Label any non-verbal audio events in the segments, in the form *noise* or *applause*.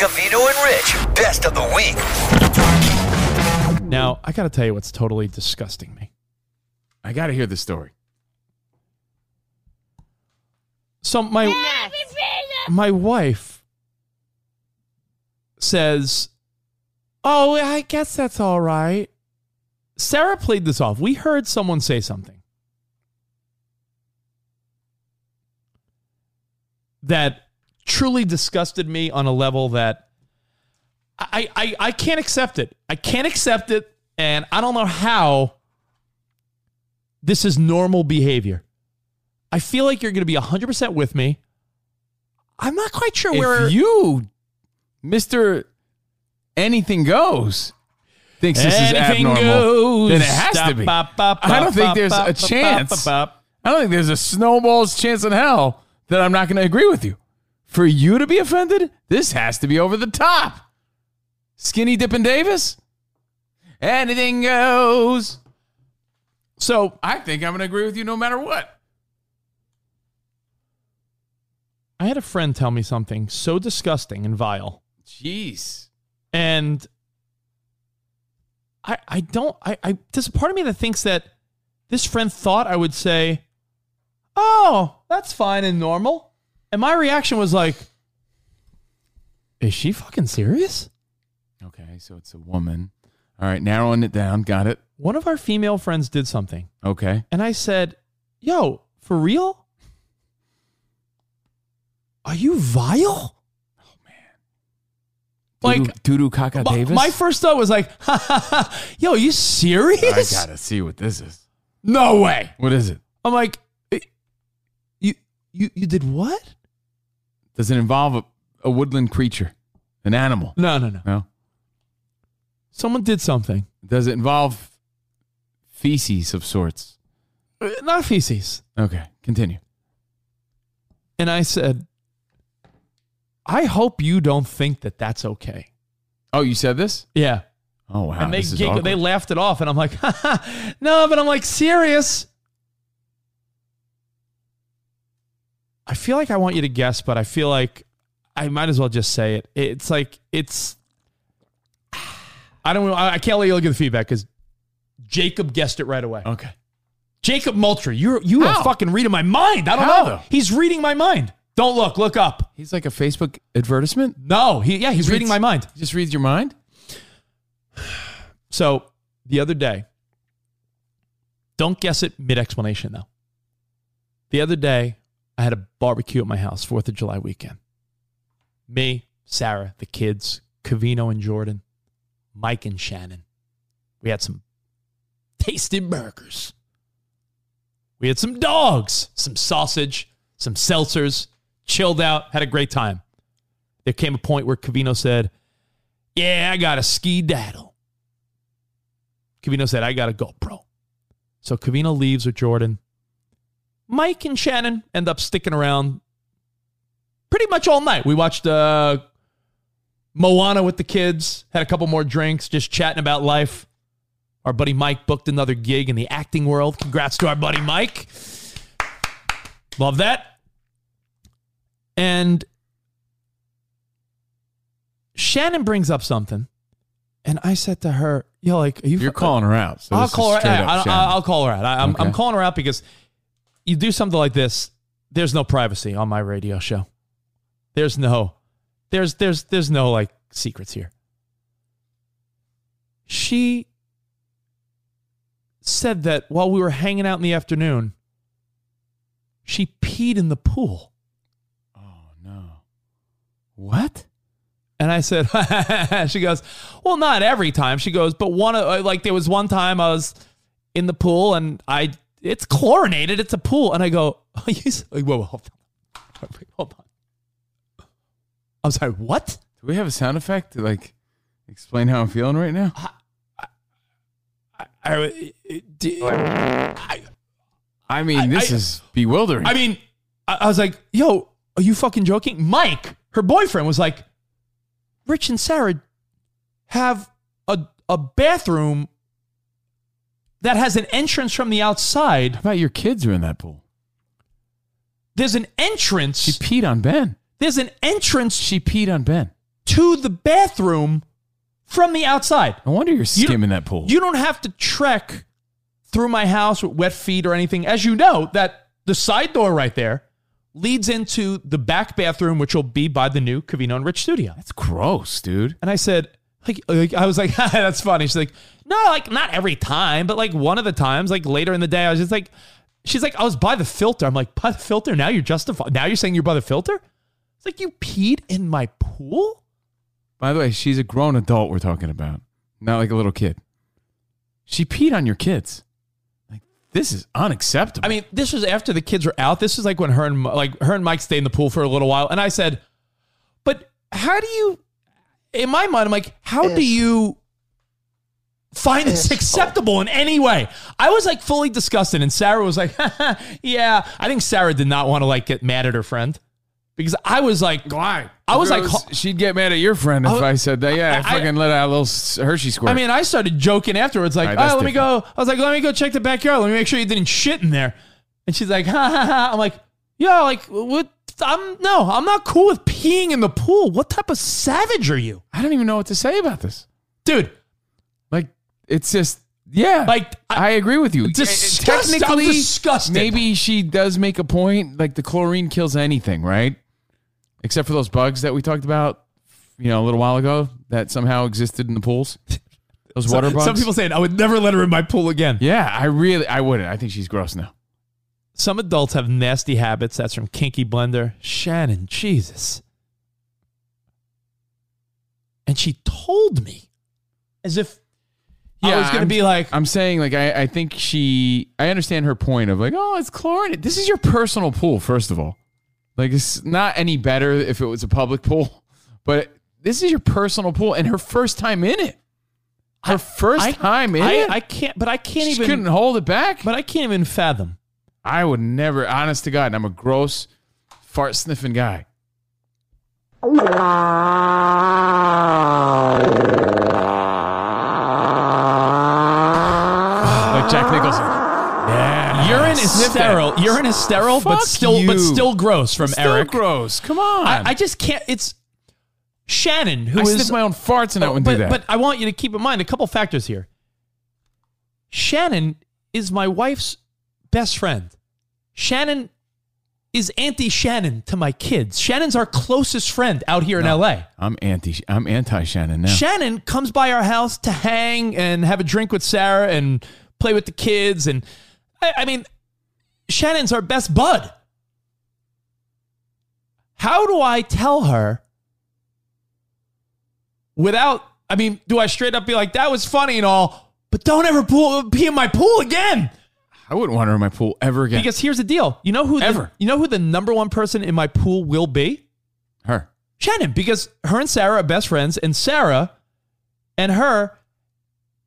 Covino and Rich, best of the week. Now, I got to tell you what's totally disgusting me. I got to hear the story. So my my wife says, "Oh, I guess that's all right." Sarah played this off. We heard someone say something that truly disgusted me on a level that I, I I can't accept it. I can't accept it, and I don't know how this is normal behavior. I feel like you're going to be 100% with me. I'm not quite sure where If you, Mister, anything goes, thinks this is abnormal, goes. then it has to be. Stop, bop, bop, I don't think there's a chance. I don't think there's a snowball's chance in hell that I'm not going to agree with you. For you to be offended, this has to be over the top. Skinny Dippin' Davis, anything goes. So I think I'm going to agree with you no matter what. I had a friend tell me something so disgusting and vile. Jeez. And I I don't I, I there's a part of me that thinks that this friend thought I would say, Oh, that's fine and normal. And my reaction was like, Is she fucking serious? Okay, so it's a woman. All right, narrowing it down. Got it. One of our female friends did something. Okay. And I said, Yo, for real? Are you vile? Oh man. Like, Dudu Kaka my, Davis. my first thought was like, ha, ha, ha, Yo, are you serious? I gotta see what this is. No way. What is it? I'm like, "Eh, you you you did what? Does it involve a, a woodland creature, an animal? No, no, no. No. Someone did something. Does it involve feces of sorts? Uh, Not feces. Okay, continue. And I said, I hope you don't think that that's okay. Oh, you said this? Yeah. Oh wow, and they this is giggled, awkward. they laughed it off, and I'm like, *laughs* no, but I'm like serious. I feel like I want you to guess, but I feel like I might as well just say it. It's like it's. I don't. I I can't let you look at the feedback because Jacob guessed it right away. Okay. Jacob Moultrie, you're you How? are fucking reading my mind. I don't How, know. though? He's reading my mind. Don't look. Look up. He's like a Facebook advertisement. No. He yeah. He's He reading reads- my mind. He just reads your mind. So the other day, don't guess it mid explanation though. The other day, I had a barbecue at my house, 4th of July weekend. Me, Sarah, the kids, Covino and Jordan, Mike and Shannon. We had some tasty burgers. We had some dogs, some sausage, some seltzers, chilled out, had a great time. There came a point where Covino said, Yeah, I got a ski daddle. Covino said, I got a GoPro. So Covino leaves with Jordan. Mike and Shannon end up sticking around pretty much all night. We watched uh, Moana with the kids, had a couple more drinks, just chatting about life. Our buddy Mike booked another gig in the acting world. Congrats to our buddy Mike. Love that. And Shannon brings up something. And I said to her, "Yo, like, are you? You're calling her out. So I'll call her. straight I, up I, Shannon. I'll call her out. I, Okay. calling her out because you do something like this. There's no privacy on my radio show. There's no, there's there's there's no like secrets here. She said that while we were hanging out in the afternoon, she peed in the pool. Oh no. What? And I said, *laughs* she goes, well, not every time. She goes, but one, of like there was one time I was in the pool and I, it's chlorinated. It's a pool. And I go, oh, *laughs* you, whoa, whoa, hold on. Hold on. I'm sorry, what? Do we have a sound effect to like explain how I'm feeling right now? I, do- I, I mean, this I- is bewildering. I mean, I, I was like, yo, are you fucking joking? Mike, her boyfriend, was like, Rich and Sarah have a, a bathroom that has an entrance from the outside. how about your kids are in that pool? There's an entrance. She peed on Ben. There's an entrance She peed on Ben. to the bathroom from the outside. I wonder you're You skimming that pool. You don't have to trek through my house with wet feet or anything. As you know, that the side door right there leads into the back bathroom, which will be by the new Covino and Rich studio. That's gross, dude. And I said, like, like I was like, *laughs* that's funny. She's like, no, like not every time, but like one of the times, like later in the day, I was just like, she's like, I was by the filter. I'm like, by the filter? Now you're justified. Now you're saying you're by the filter? It's like you peed in my pool. By the way, she's a grown adult we're talking about, not like a little kid. She peed on your kids. Like this is unacceptable. I mean, this was after the kids were out. This was like when her and like her and Mike stayed in the pool for a little while, and I said, "But how do you?" In my mind, I'm like, "How do you find this acceptable in any way?" I was like fully disgusted, and Sarah was like, *laughs* "Yeah." I think Sarah did not want to like get mad at her friend because I was like, why? I was If it like, she'd get mad at your friend if I, said that. Yeah, I, I- fucking let out a little Hershey squirt. I mean, I started joking afterwards, like, All right, that's oh, let me go. I was like, let me go check the backyard. Let me make sure you didn't shit in there. And she's like, *laughs* ha ha ha. I'm like, yo, like, what? I'm no, I'm not cool with peeing in the pool. What type of savage are you, I don't even know what to say about this. dude? It's just, yeah. Like, I- I, agree with you. Disgust- I'm disgusted. maybe she does make a point. Like the chlorine kills anything, right? Except for those bugs that we talked about, you know, a little while ago that somehow existed in the pools. *laughs* Those water bugs. Some people saying I would never let her in my pool again. yeah, I really, I wouldn't. I think she's gross now. Some adults have nasty habits. That's from Kinky Blender. Shannon, Jesus. And she told me as if I was going to I'm- be like, I'm saying, like, I, I think she, I understand her point of like, oh, it's chlorinated. This is your personal pool, first of all. Like, it's not any better if it was a public pool, but this is your personal pool and her first time in it. Her first I- time in I, it. I can't, but I can't she even. couldn't hold it back. But I can't even fathom. I would never, honest to God, and I'm a gross fart sniffing guy. like Jack Nicholson. Yeah. Urine is Sniff sterile. Urine is sterile, but Fuck still, but still gross from Still Eric. gross. Come on. I, I just can't. It's Shannon who I is. sniff my own farts and I wouldn't but, do that. but I want you to keep in mind a couple factors here. Shannon is my wife's best friend. Shannon is Auntie Shannon to my kids. Shannon's our closest friend out here in LA. I'm anti. I'm anti Shannon now. Shannon comes by our house to hang and have a drink with Sarah and play with the kids. And I, I mean, Shannon's our best bud. How do I tell her without, I mean, do I straight up be like, that was funny and all, but don't ever pool, pee in my pool again? I wouldn't want her in my pool ever again. Because here's the deal. You know who the, Ever. you know who the number one person in my pool will be? her. Shannon, because her and Sarah are best friends, and Sarah and her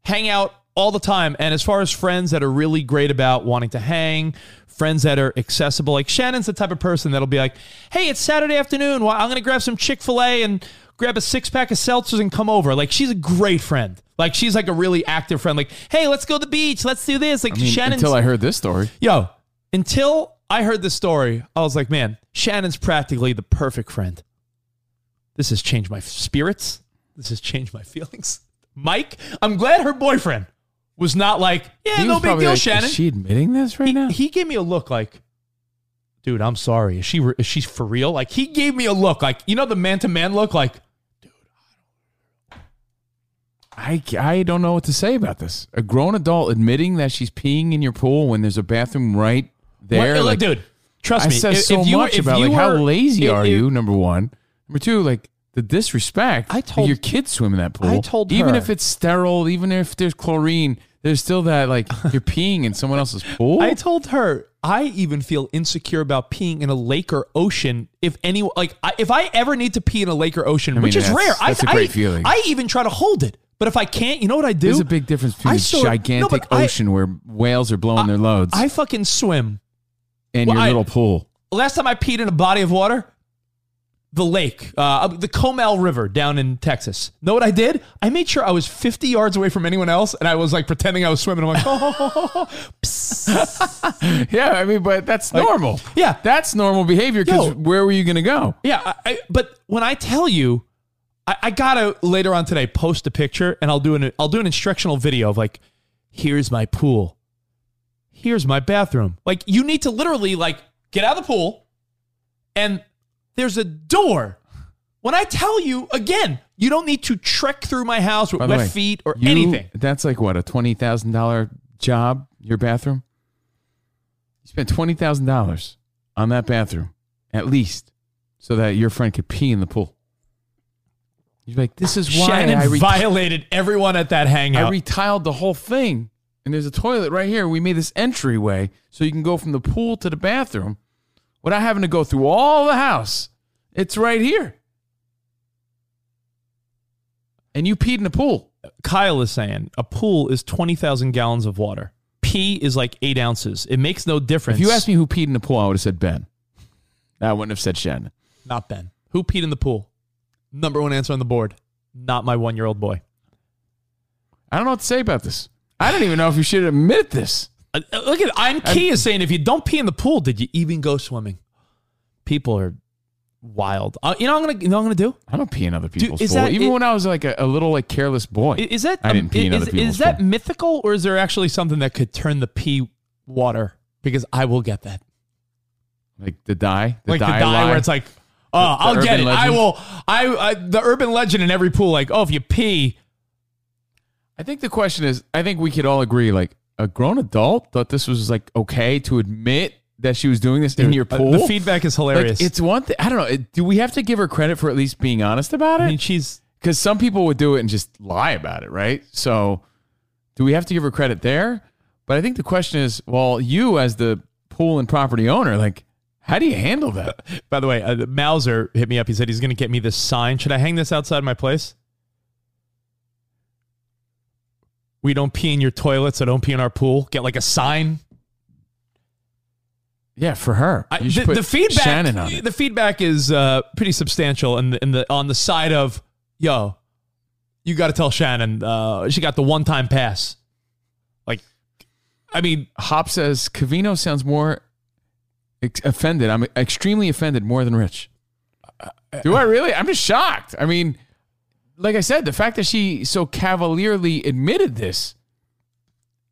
hang out all the time. And as far as friends that are really great about wanting to hang, friends that are accessible, like Shannon's the type of person that'll be like, hey, it's Saturday afternoon. Well, I'm going to grab some Chick fil A and grab a six pack of seltzers and come over. Like, she's a great friend. Like, she's like a really active friend. Like, hey, let's go to the beach. Let's do this. Like, I mean, Shannon's. until I heard this story. Yo, until I heard this story, I was like, man, Shannon's practically the perfect friend. This has changed my spirits. This has changed my *laughs* feelings. Mike, I'm glad her boyfriend was not like, yeah, He no big deal, like, Shannon. Is she admitting this right he, now? he gave me a look like, dude, I'm sorry. Is she re- is she for real? Like he gave me a look like, you know, the man to man look like, dude, I, I don't know what to say about this. A grown adult admitting that she's peeing in your pool when there's a bathroom right there. What- like, dude, trust I me. says if- so if you much about like how lazy are you. Number one. Number two, like the disrespect. I told- your kids swim in that pool. I told even her. if it's sterile, even if there's chlorine, there's still that like *laughs* you're peeing in someone else's pool. I told her I even feel insecure about peeing in a lake or ocean. If any, like, I, if I ever need to pee in a lake or ocean, mean, which is rare, that's I, a great I, feeling. I even try to hold it. But if I can't, you know what I do? there's a big difference between I a no, gigantic I- ocean where whales are blowing their loads I fucking swim. and well, your I- little pool. Last time I peed in a body of water, the lake, uh, the Comal River down in Texas. Know what I did? I made sure I was 50 yards away from anyone else, and I was like pretending I was swimming. I'm like, *laughs* oh. *laughs* Yeah, I mean, but that's normal. yeah, That's normal behavior because where were you going to go? Yeah, I, I, but when I tell you, I, I gotta later on today post a picture and I'll do an I'll do an instructional video of like, here's my pool. Here's my bathroom. Like you need to literally like get out of the pool and there's a door. When I tell you again, you don't need to trek through my house with By the wet way, feet or you- anything. That's like what a twenty thousand dollar job. Your bathroom. You spent twenty thousand dollars on that bathroom, at least, so that your friend could pee in the pool. You're like, this is why Shannon I, violated everyone at that hangout. I hangout. retiled the whole thing. And there's a toilet right here. We made this entryway so you can go from the pool to the bathroom without having to go through all the house. It's right here. And you peed in the pool. Kyle is saying a pool is 20,000 gallons of water. Pee is like eight ounces. It makes no difference. If you asked me who peed in the pool, I would have said Ben. I wouldn't have said Shannon. Not Ben. Who peed in the pool? Number one answer on the board. Not my one year old boy. I don't know what to say about this. I don't even know if you should admit this. Uh, look at I'm Key is saying if you don't pee in the pool, did you even go swimming? People are wild. Uh, you know what I'm gonna you know I'm gonna do? I don't pee in other people's is pool. that- Even it- when I was like a, a little like careless boy. Is that I didn't pee in is, other people's is that pool. mythical or is there actually something that could turn the pee water? Because I will get that. like the die, the like die, the die lie. where it's like, oh, the I'll get it. I will. I, I the urban legend in every pool, like, oh, if you pee, I think the question is, I think we could all agree, like a grown adult thought this was like okay to admit that she was doing this in your uh, pool. the feedback is hilarious. Like, it's one thing. I don't know. It- Do we have to give her credit for at least being honest about it? I mean, she's Because some people would do it and just lie about it, right? So, do we have to give her credit there? But I think the question is, well, you as the pool and property owner, like, how do you handle that? *laughs* By the way, uh, Mauser hit me up. He said he's going to get me this sign. Should I hang this outside my place? We don't pee in your toilet, so don't pee in our pool. Get like a sign. Yeah, for her. I, the, the feedback, Shannon on it. the feedback is uh, pretty substantial, and the, in the on the side of yo, you got to tell Shannon uh, she got the one time pass. Like, I mean, Hop says Covino sounds more ex- offended. I'm extremely offended more than Rich. Do I really? I'm just shocked. I mean, like I said, the fact that she so cavalierly admitted this,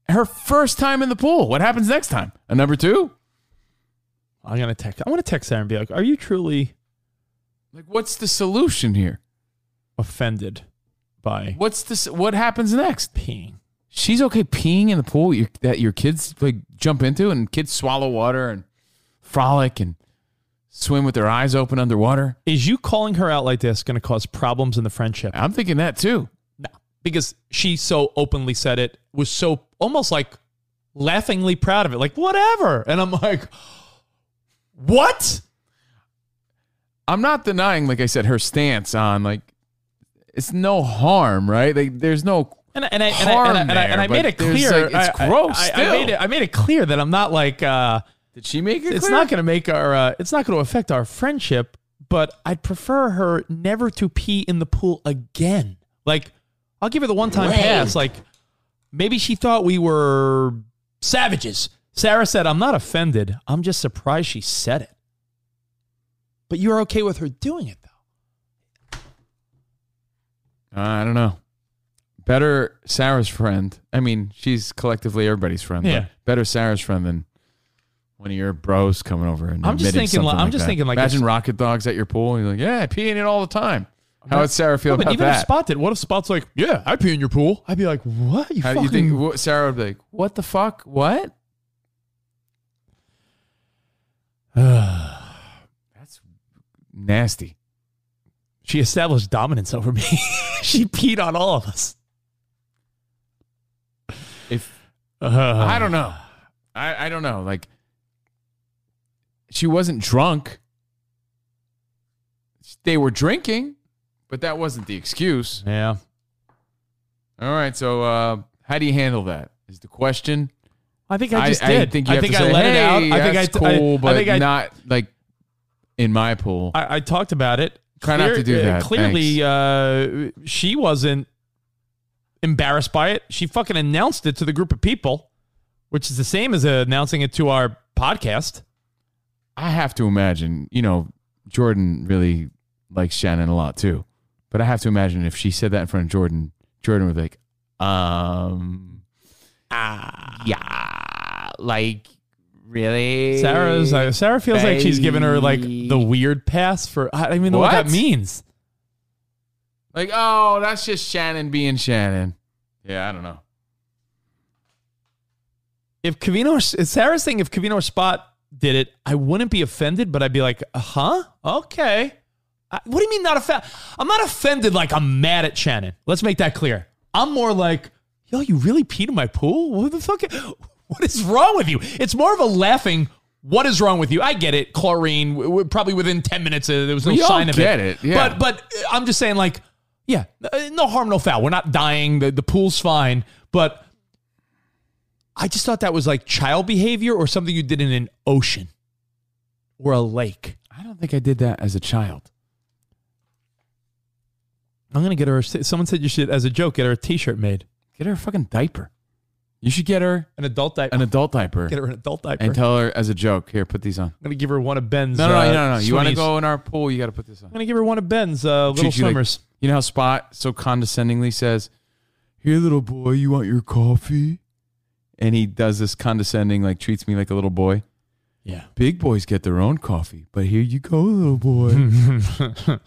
her first time in the pool. What happens next time? A number two? I'm gonna text. I want to text Sarah and be like, "Are you truly Like, what's the solution here? offended by What's this? What happens next? peeing?" She's okay peeing in the pool your, that your kids like jump into, and kids swallow water and frolic and swim with their eyes open underwater. Is you calling her out like this going to cause problems in the friendship? I'm thinking that too. No, because she so openly said it, was so almost like laughingly proud of it, like whatever. And I'm like, what? I'm not denying, like I said, her stance on like it's no harm, right? Like there's no And I- and I and I, and I, and I, and I made it clear. like, it's gross I, I made it. I made it clear that I'm not like. uh Did she make it? It's clear? not going to make our. Uh, it's not going to affect our friendship. But I'd prefer her never to pee in the pool again. Like, I'll give her the one time pass. Like, maybe she thought we were savages. Sarah said, "I'm not offended. I'm just surprised she said it." But you're okay with her doing it, though. Uh, I don't know. Better Sarah's friend. I mean, she's collectively everybody's friend. Yeah. But better Sarah's friend than one of your bros coming over and I'm just thinking something li- I'm like just that. thinking like imagine rocket dogs at your pool. And you're like, yeah, I pee in it all the time. How would Sarah feel No, but about even if that? Spot did, what if Spot's like, "Yeah, I pee in your pool"? I'd be like, "What? You How fucking you think what, Sarah would be like? What the fuck? What? *sighs* That's nasty. She established dominance over me. *laughs* she peed on all of us. If Uh, *sighs* I don't know. I, I don't know. Like she wasn't drunk. They were drinking, but that wasn't the excuse. Yeah. All right. So uh, how do you handle that? Is the question. I think I just I, did. think you I have think to I say, let it out. "Hey, I think I, cool, I, but I think I, not like in my pool. I, I talked about it. Try not to do uh, that. Clearly, uh, she wasn't embarrassed by it. She fucking announced it to the group of people, which is the same as uh, announcing it to our podcast. I have to imagine, you know, Jordan really likes Shannon a lot too. But I have to imagine if she said that in front of Jordan, Jordan would be like, um, ah, yeah, like really. Sarah's uh, Sarah feels like she's giving her like the weird pass for I don't even know what, What? that means. like, oh, that's just Shannon being Shannon. Yeah, I don't know. If Covino, or- Sarah's saying if Covino or Spot did it, I wouldn't be offended, but I'd be like, huh, okay. I, what do you mean not offended? I'm not offended. Like I'm mad at Shannon. Let's make that clear. I'm more like, yo, you really peed in my pool? What the fuck? *laughs* What is wrong with you? It's more of a laughing. What is wrong with you? I get it. Chlorine. w- w- Probably within ten minutes, uh, there was no We all sign of get it. it, yeah. But but uh, I'm just saying, like, yeah, uh, no harm, no foul. We're not dying. The the pool's fine. But I just thought that was like child behavior or something you did in an ocean or a lake. I don't think I did that as a child. I'm gonna get her. A, someone said you should, as a joke, get her a T-shirt made, Get her a fucking diaper. You should get her an adult diaper. an adult diaper get her an adult diaper. and tell her as a joke. Here, put these on. I'm gonna give her one of Ben's. No, no, uh, no, no, no. You want to go in our pool? You got to put this on. I'm gonna give her one of Ben's uh, little you like- swimmers. You know how Spot so condescendingly says, "Here, little boy, you want your coffee?" And he does this condescending, like treats me like a little boy. yeah. Big boys get their own coffee, but here you go, little boy.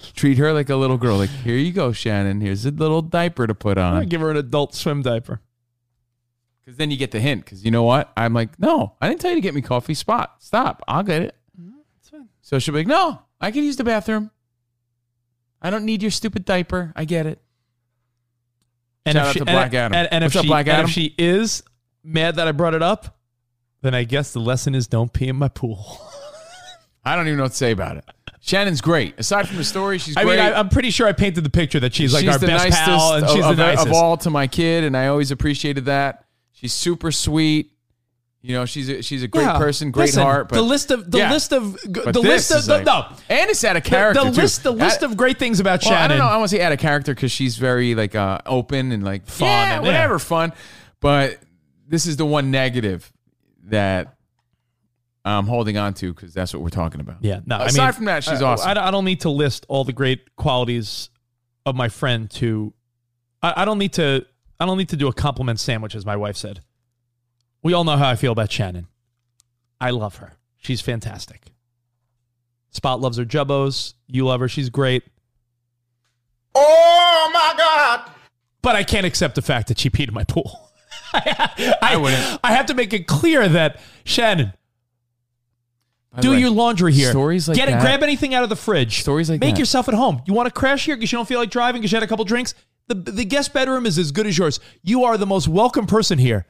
*laughs* Treat her like a little girl. Like, here you go, Shannon. Here's a little diaper to put I'm gonna on. give her an adult swim diaper. Because then you get the hint. Because you know what? I'm like, no, I didn't tell you to get me coffee. Spot, stop. I'll get it. Mm-hmm. That's fine. So she'll be like, no, I can use the bathroom. I don't need your stupid diaper. I get it. And Shout if out she, to Black and, Adam. And, and What's if up, she, Black and Adam? if she is mad that I brought it up, then I guess the lesson is don't pee in my pool. *laughs* I don't even know what to say about it. Shannon's great. Aside from the story, she's I great. mean, I, I'm pretty sure I painted the picture that she's like she's our best pal, and she's of, the nicest. of all to my kid, and I always appreciated that. She's super sweet. You know, she's a, she's a great Yeah. person, great Listen, heart. But the list of the yeah. list of But the list of the, like- no and it's out of character. the too. list the list Out- of great things about well, I Shannon. don't know. I want to say out of character because she's very like uh, open and like fun, Yeah, and yeah. whatever, fun. But this is the one negative that I'm holding on to because that's what we're talking about. Yeah, no. Aside I mean, from that, she's I, awesome. I, don't- I don't need to list all the great qualities of my friend to. I, I don't need to. I don't need to do a compliment sandwich, as my wife said. We all know how I feel about Shannon. I love her. She's fantastic. Spot loves her jubbos. You love her. She's great. Oh my God. But I can't accept the fact that she peed in my pool. *laughs* I, I wouldn't. I have to make it clear that Shannon, By do way, your laundry here. stories like Get it. that- Grab anything out of the fridge. Stories like Make that. yourself at home. You want to crash here because you don't feel like driving because you had a couple drinks. The the guest bedroom is as good as yours. You are the most welcome person here.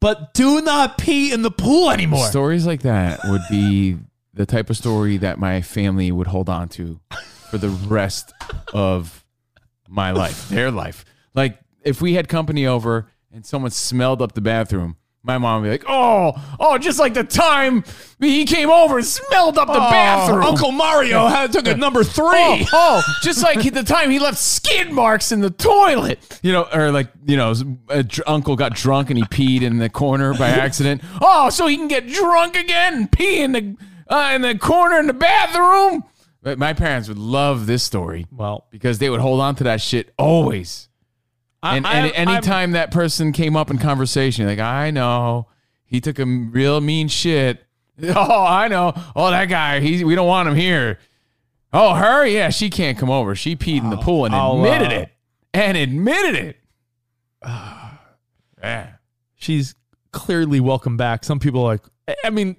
But do not pee in the pool anymore. Stories like that would be the type of story that my family would hold on to for the rest of my life, their life. Like if we had company over and someone smelled up the bathroom, my mom would be like, "Oh, oh, just like the time he came over and smelled up the bathroom." Oh, Uncle Mario had, took a *laughs* number three. Oh, oh, just like the time he left skid marks in the toilet. You know, or like, you know, a dr- uncle got drunk and he peed in the corner by *laughs* accident. Oh, so he can get drunk again and pee in the uh, in the corner in the bathroom. But my parents would love this story Well, because they would hold on to that shit always. And, I- and I'm- anytime that person came up in conversation, like, I know he took a real mean shit. *laughs* Oh, I know. Oh, that guy. He we don't want him here. Oh, her. Yeah, she can't come over. She peed in the pool and I'll, admitted uh, it. And admitted it. *sighs* yeah. she's clearly welcome back. Some people are like, I mean,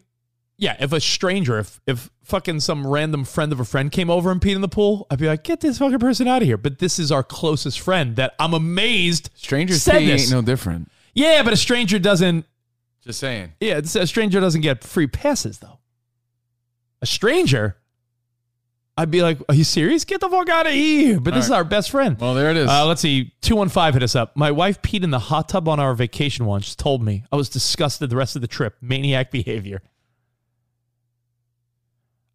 yeah, if a stranger, if if fucking some random friend of a friend came over and peed in the pool, I'd be like, get this fucking person out of here. But this is our closest friend that I'm amazed Strangers said pee this. ain't no different. yeah, but a stranger doesn't. Just saying. Yeah, a stranger doesn't get free passes though. A stranger, I'd be like, are you serious? Get the fuck out of here. But this is our best friend. Well, there it is. Uh, let's see. 215 hit us up. My wife peed in the hot tub on our vacation once, told me. I was disgusted the rest of the trip. Maniac behavior.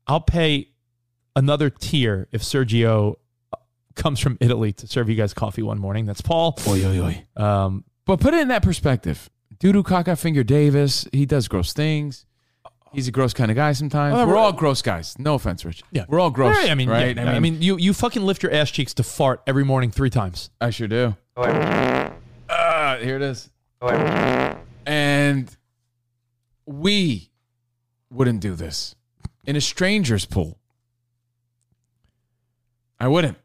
I'll pay another tier if Sergio uh, comes from Italy to serve you guys coffee one morning. That's Paul. oy, oy, oy. Um, But put it in that perspective. Dudu Kaka Finger Davis, he does gross things. He's a gross kind of guy sometimes. Oh, We're all gross guys. No offense, Rich. Yeah, We're all gross. Right, I mean, right? yeah, I mean, you you fucking lift your ass cheeks to fart every morning three times. I sure do. Uh, here it is. And we wouldn't do this in a stranger's pool. I wouldn't.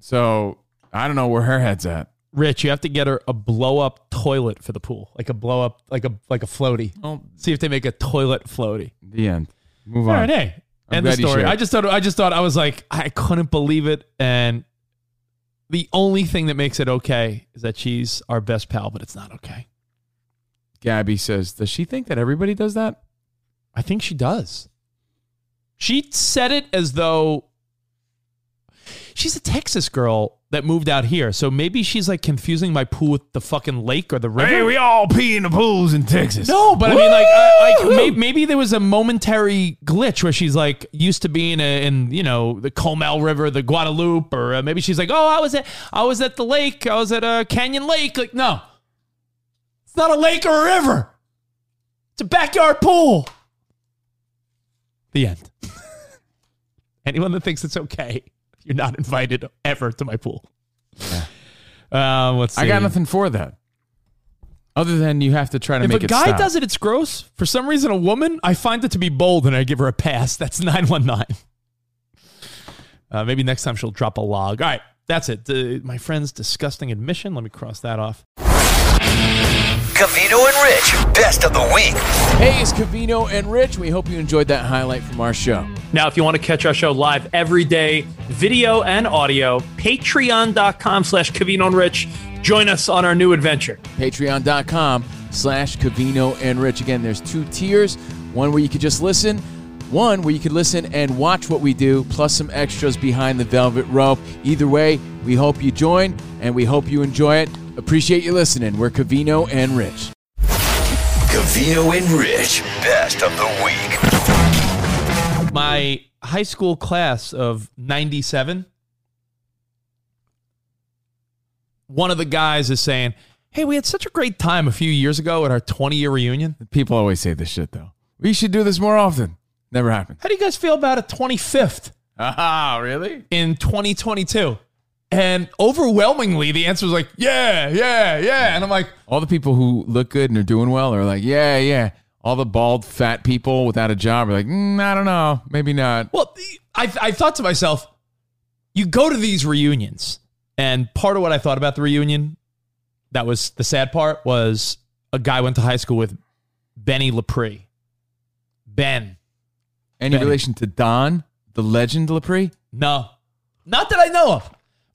So I don't know where her head's at. Rich, you have to get her a blow up toilet for the pool, like a blow up, like a like a floaty. Well, See if they make a toilet floaty. the end. Move All on. right, hey, I'm end the glad you story. shared. I just thought I just thought I was like I couldn't believe it, and the only thing that makes it okay is that she's our best pal, but it's not okay. Gabby says, Does she think that everybody does that? I think she does. She said it as though she's a Texas girl that moved out here, so maybe she's like confusing my pool with the fucking lake or the river. Hey, we all pee in the pools in Texas. No, but I mean, like, I, like maybe, maybe there was a momentary glitch where she's like used to being a, in you know the Comal River, the Guadalupe, or uh, maybe she's like, oh, I was at I was at the lake, I was at a Canyon Lake. Like, no, it's not a lake or a river. It's a backyard pool. The end. *laughs* Anyone that thinks it's okay, you're not invited ever to my pool. Um, let's see. I got nothing for that. Other than you have to try to If make a guy stop. does it, it's gross. For some reason, a woman, I find it to be bold and I give her a pass. That's 919. Uh, maybe next time she'll drop a log. All right, that's it. Uh, my friend's disgusting admission. Let me cross that off. Covino and Rich, best of the week. Hey, it's Covino and Rich. We hope you enjoyed that highlight from our show. Now, if you want to catch our show live every day, video and audio, patreon.com slash Covino and Rich. Join us on our new adventure. Patreon.com slash Covino and Rich. Again, there's two tiers. One where you could just listen, one where you could listen and watch what we do, plus some extras behind the velvet rope. Either way, we hope you join and we hope you enjoy it. Appreciate you listening. We're Covino and Rich. Covino and Rich, best of the week. My high school class of 97, one of the guys is saying, Hey, we had such a great time a few years ago at our 20 year reunion. People always say this shit, though. We should do this more often. Never happened. How do you guys feel about a 25th? *laughs* Ah, really? in 2022? And overwhelmingly, the answer was like, yeah, yeah, yeah. And I'm like, All the people who look good and are doing well are like, yeah, yeah. All the bald, fat people without a job are like, mm, I don't know, maybe not. well, I, I thought to myself, you go to these reunions, and part of what I thought about the reunion, that was the sad part, was a guy went to high school with Benny Lapre. Ben. Any Benny. relation to Don, the legend Lapre? No, not that I know of,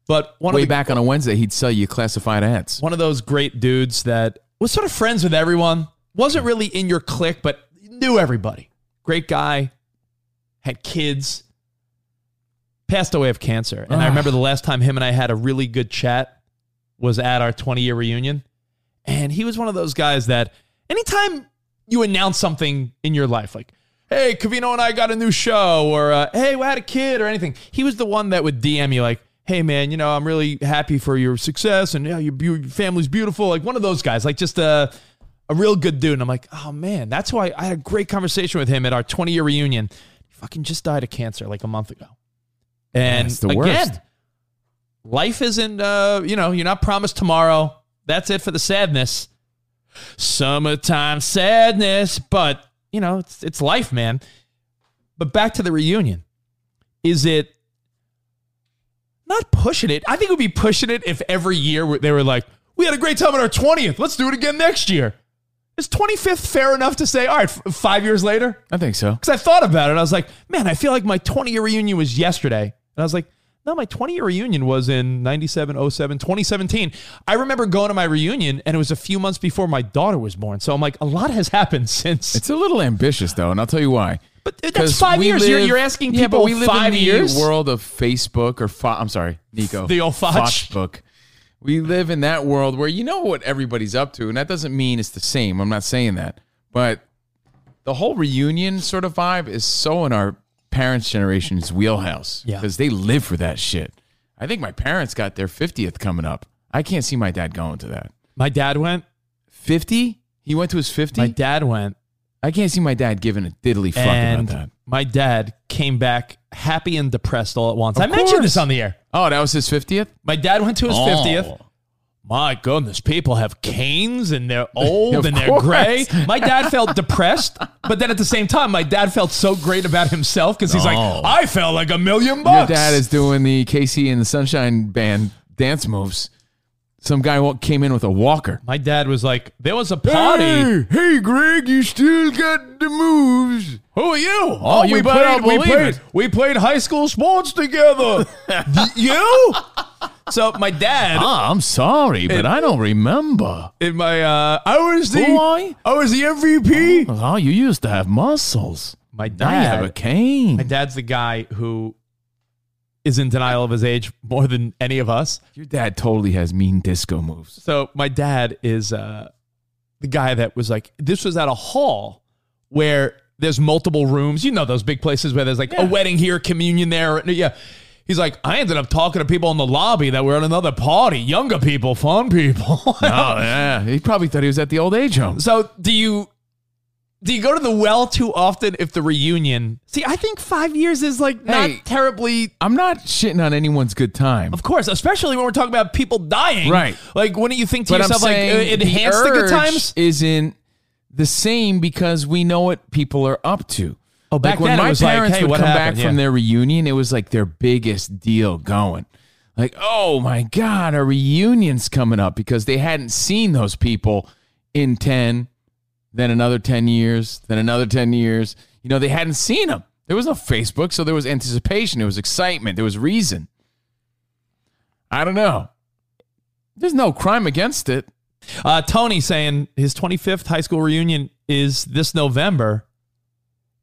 but one Way of the, back on a Wednesday, he'd sell you classified ads. one of those great dudes that was sort of friends with everyone, wasn't really in your clique, but knew everybody. Great guy, had kids, passed away of cancer. And I Ah. remember the last time him and I had a really good chat was at our 20 year reunion. And he was one of those guys that anytime you announce something in your life, like, hey, Covino and I got a new show, or uh, hey, we had a kid, or anything, he was the one that would DM you, like, hey, man, you know, I'm really happy for your success and yeah, your, your family's beautiful. Like one of those guys, like just a, a real good dude. And I'm like, oh, man, that's why I had a great conversation with him at our 20 year reunion. He fucking just died of cancer like a month ago. And That's the again, worst. life isn't uh you know you're not promised tomorrow that's it for the sadness summertime sadness but you know it's it's life man but back to the reunion is it not pushing it i think it would be pushing it if every year they were like we had a great time at our 20th let's do it again next year is 25th fair enough to say all right f- five years later I think so. because I thought about it. I was like, man, I feel like my 20 year reunion was yesterday. And I was like, no, my 20 year reunion was in 97, 07, 2017. I remember going to my reunion and it was a few months before my daughter was born. So I'm like, a lot has happened *laughs* since. It's a little ambitious, though, and I'll tell you why. But that's 'Cause five we years. you're, live- you're asking yeah, people but we live five in the years. world of Facebook or Fo- I'm sorry, Nico. The old Foch. book. We live in that world where you know what everybody's up to, and that doesn't mean it's the same. I'm not saying that, but the whole reunion sort of vibe is so in our parents' generation's wheelhouse Yeah. because they live for that shit. I think my parents got their 50th coming up. I can't see my dad going to that. My dad went. 50? He went to his 50? My dad went. I can't see my dad giving a diddly fuck and about that. my dad came back happy and depressed all at once. I Of mentioned this on the air. Oh, that was his 50th? My dad went to his Oh. 50th. My goodness, people have canes and they're *laughs* old Of and they're course. gray. My dad felt depressed, but then at the same time, my dad felt so great about himself because he's like, I felt like a million Your bucks. dad is doing the KC and the Sunshine Band dance moves. Some guy wa- came in with a walker. My dad was like, there was a party. hey, Greg, you still got the moves. Who are you? Oh, you we better played, we played, it. we played high school sports together. *laughs* You? So my dad Ah, I'm sorry, but I don't remember. in my uh I was the Who are you? I was the MVP. Oh, you used to have muscles. My Now you have a dad cane. my dad's the guy who is in denial of his age more than any of us. Your dad totally has mean disco moves. So my dad is uh the guy that was like this was at a hall where there's multiple rooms. You know those big places where there's like a wedding here, communion there. Yeah. He's like, I ended up talking to people in the lobby that were at another party, younger people, fun people. *laughs* Oh, yeah. He probably thought he was at the old age home. So do you do you go to the well too often if the reunion? See, I think five years is like not Hey. terribly. I'm not shitting on anyone's good time. Of course, especially when we're talking about people dying. Right. Like, wouldn't you think to But I'm yourself like uh, enhance the, good urge times? isn't the same because we know what people are up to. Oh, back like when then it my was like, parents hey, would what come happened? back from Yeah. their reunion, it was like their biggest deal going. Like, oh my God, a reunion's coming up because they hadn't seen those people in 10, then another 10 years, then another 10 years. You know, they hadn't seen him. There was no Facebook, so there was anticipation, there was excitement, there was reason. I don't know. There's no crime against it. Uh, Tony saying his 25th high school reunion is this November,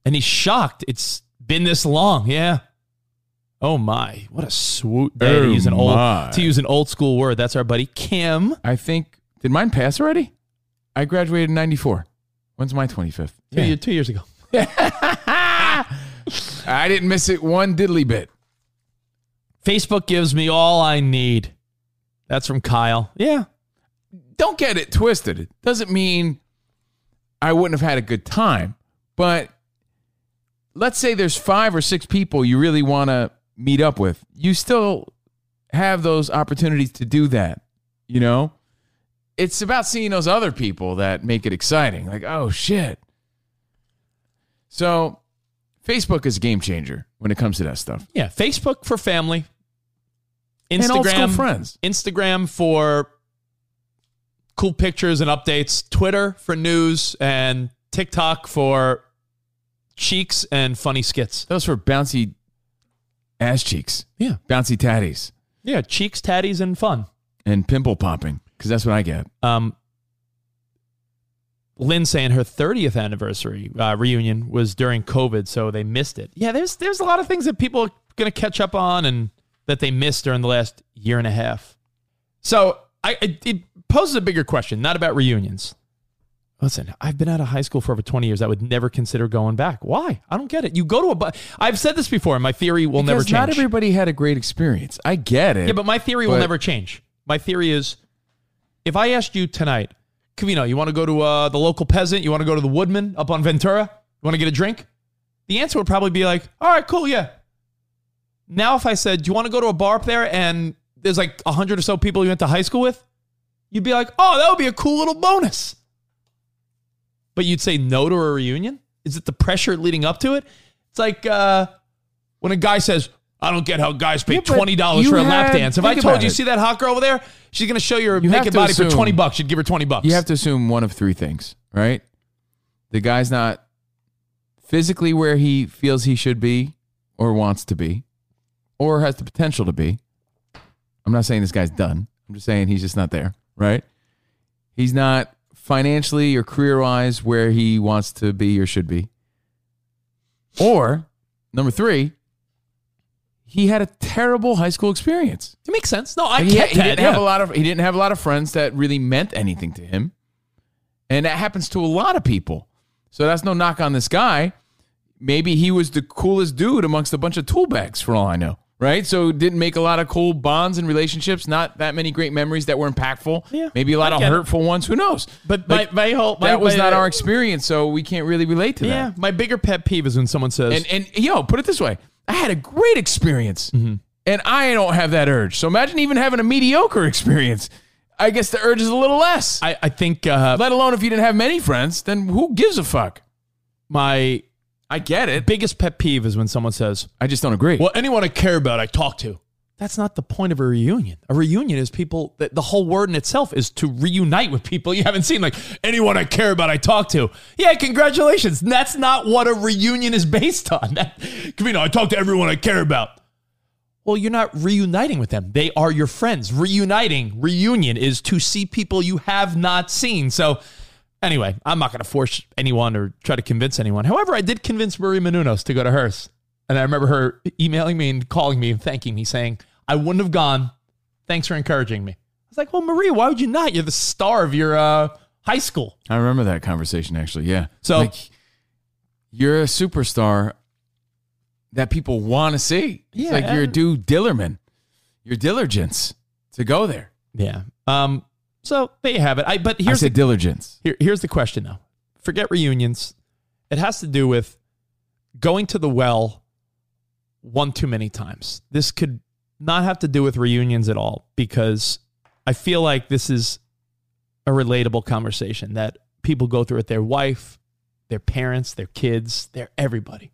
and he's shocked it's been this long. Yeah. Oh my! What a swoot day to Oh use an my. old to use an old school word. That's our buddy Kim. I think did mine pass already? I graduated in '94. When's my 25th? Two, year- two years ago. *laughs* I didn't miss it one diddly bit. Facebook gives me all I need. That's from Kyle. Yeah. Don't get it twisted. It doesn't mean I wouldn't have had a good time, but let's say there's five or six people you really want to meet up with. You still have those opportunities to do that. You know, it's about seeing those other people that make it exciting. Like, oh shit. So, Facebook is a game changer when it comes to that stuff. Yeah. Facebook for family. Instagram friends. Instagram for cool pictures and updates. Twitter for news and TikTok for cheeks and funny skits. Those for bouncy ass cheeks, Yeah. bouncy tatties, Yeah. Cheeks, tatties, and fun. and pimple popping because that's what I get. Um, Lynn saying her 30th anniversary uh, reunion was during COVID, so they missed it. Yeah, there's there's a lot of things that people are going to catch up on and that they missed during the last year and a half. So I it, it poses a bigger question, not about reunions. Listen, I've been out of high school for over 20 years. I would never consider going back. Why? I don't get it. You go to a. bu- I've said this before. and My theory will never change. not everybody had a great experience. I get it. Yeah, but my theory will never change. My theory is if I asked you tonight, Covino, you want to go to uh, the local peasant? You want to go to the Woodman up on Ventura? You want to get a drink? The answer would probably be like, all right, cool, yeah. Now, if I said, do you want to go to a bar up there and there's like a hundred or so people you went to high school with? You'd be like, oh, that would be a cool little bonus. But you'd say no to a reunion? Is it the pressure leading up to it? It's like uh, when a guy says, I don't get how guys pay Yeah, twenty dollars for a lap dance. If I told you, it. see that hot girl over there? She's gonna show your You naked body for twenty bucks. You'd give her twenty bucks. you have to assume one of three things, right? The guy's not physically where he feels he should be or wants to be or has the potential to be. I'm not saying this guy's done. I'm just saying he's just not there, right? He's not financially or career wise where he wants to be or should be. Or number three, he had a terrible high school experience. It makes sense. No, I he, get he that. didn't yeah. have a lot of he didn't have a lot of friends that really meant anything to him, and that happens to a lot of people. So that's no knock on this guy. Maybe he was the coolest dude amongst a bunch of tool bags, for all I know. right? So didn't make a lot of cool bonds and relationships. Not that many great memories that were impactful. Yeah, maybe a lot of get it. hurtful ones. Who knows? But Like, my, my whole my, that was my- not our uh, experience, so we can't really relate to Yeah, that. my bigger pet peeve is when someone says, And and yo, put it this way: I had a great experience, Mm-hmm. and I don't have that urge. So imagine even having a mediocre *laughs* experience. I guess the urge is a little less. I, I think uh, Let alone if you didn't have many friends, then who gives a fuck? my I get it. biggest pet peeve is when someone says, I just don't agree. Well, anyone I care about, I talk to. That's not the point of a reunion. A reunion is people, the, the whole word in itself is to reunite with people you haven't seen. Like, anyone I care about, I talk to. Yeah, congratulations. That's not what a reunion is based on. That, know, I talk to everyone I care about. Well, you're not reuniting with them. They are your friends. Reuniting, reunion is to see people you have not seen. So, anyway, I'm not going to force anyone or try to convince anyone. However, I did convince Maria Menounos to go to hers. And I remember her emailing me and calling me and thanking me, saying, I wouldn't have gone. Thanks for encouraging me. I was like, well, Maria, why would you not? You're the star of your uh, high school. I remember that conversation actually. Yeah. So- like, you're a superstar that people want to see. It's Yeah, like you're due Dillerman. Your diligence to go there. Yeah. Um. So there you have it. I but I here's the, diligence. here, here's the question though. Forget reunions. It has to do with going to the well one too many times. This could not have to do with reunions at all because I feel like this is a relatable conversation that people go through with their wife, their parents, their kids, their everybody.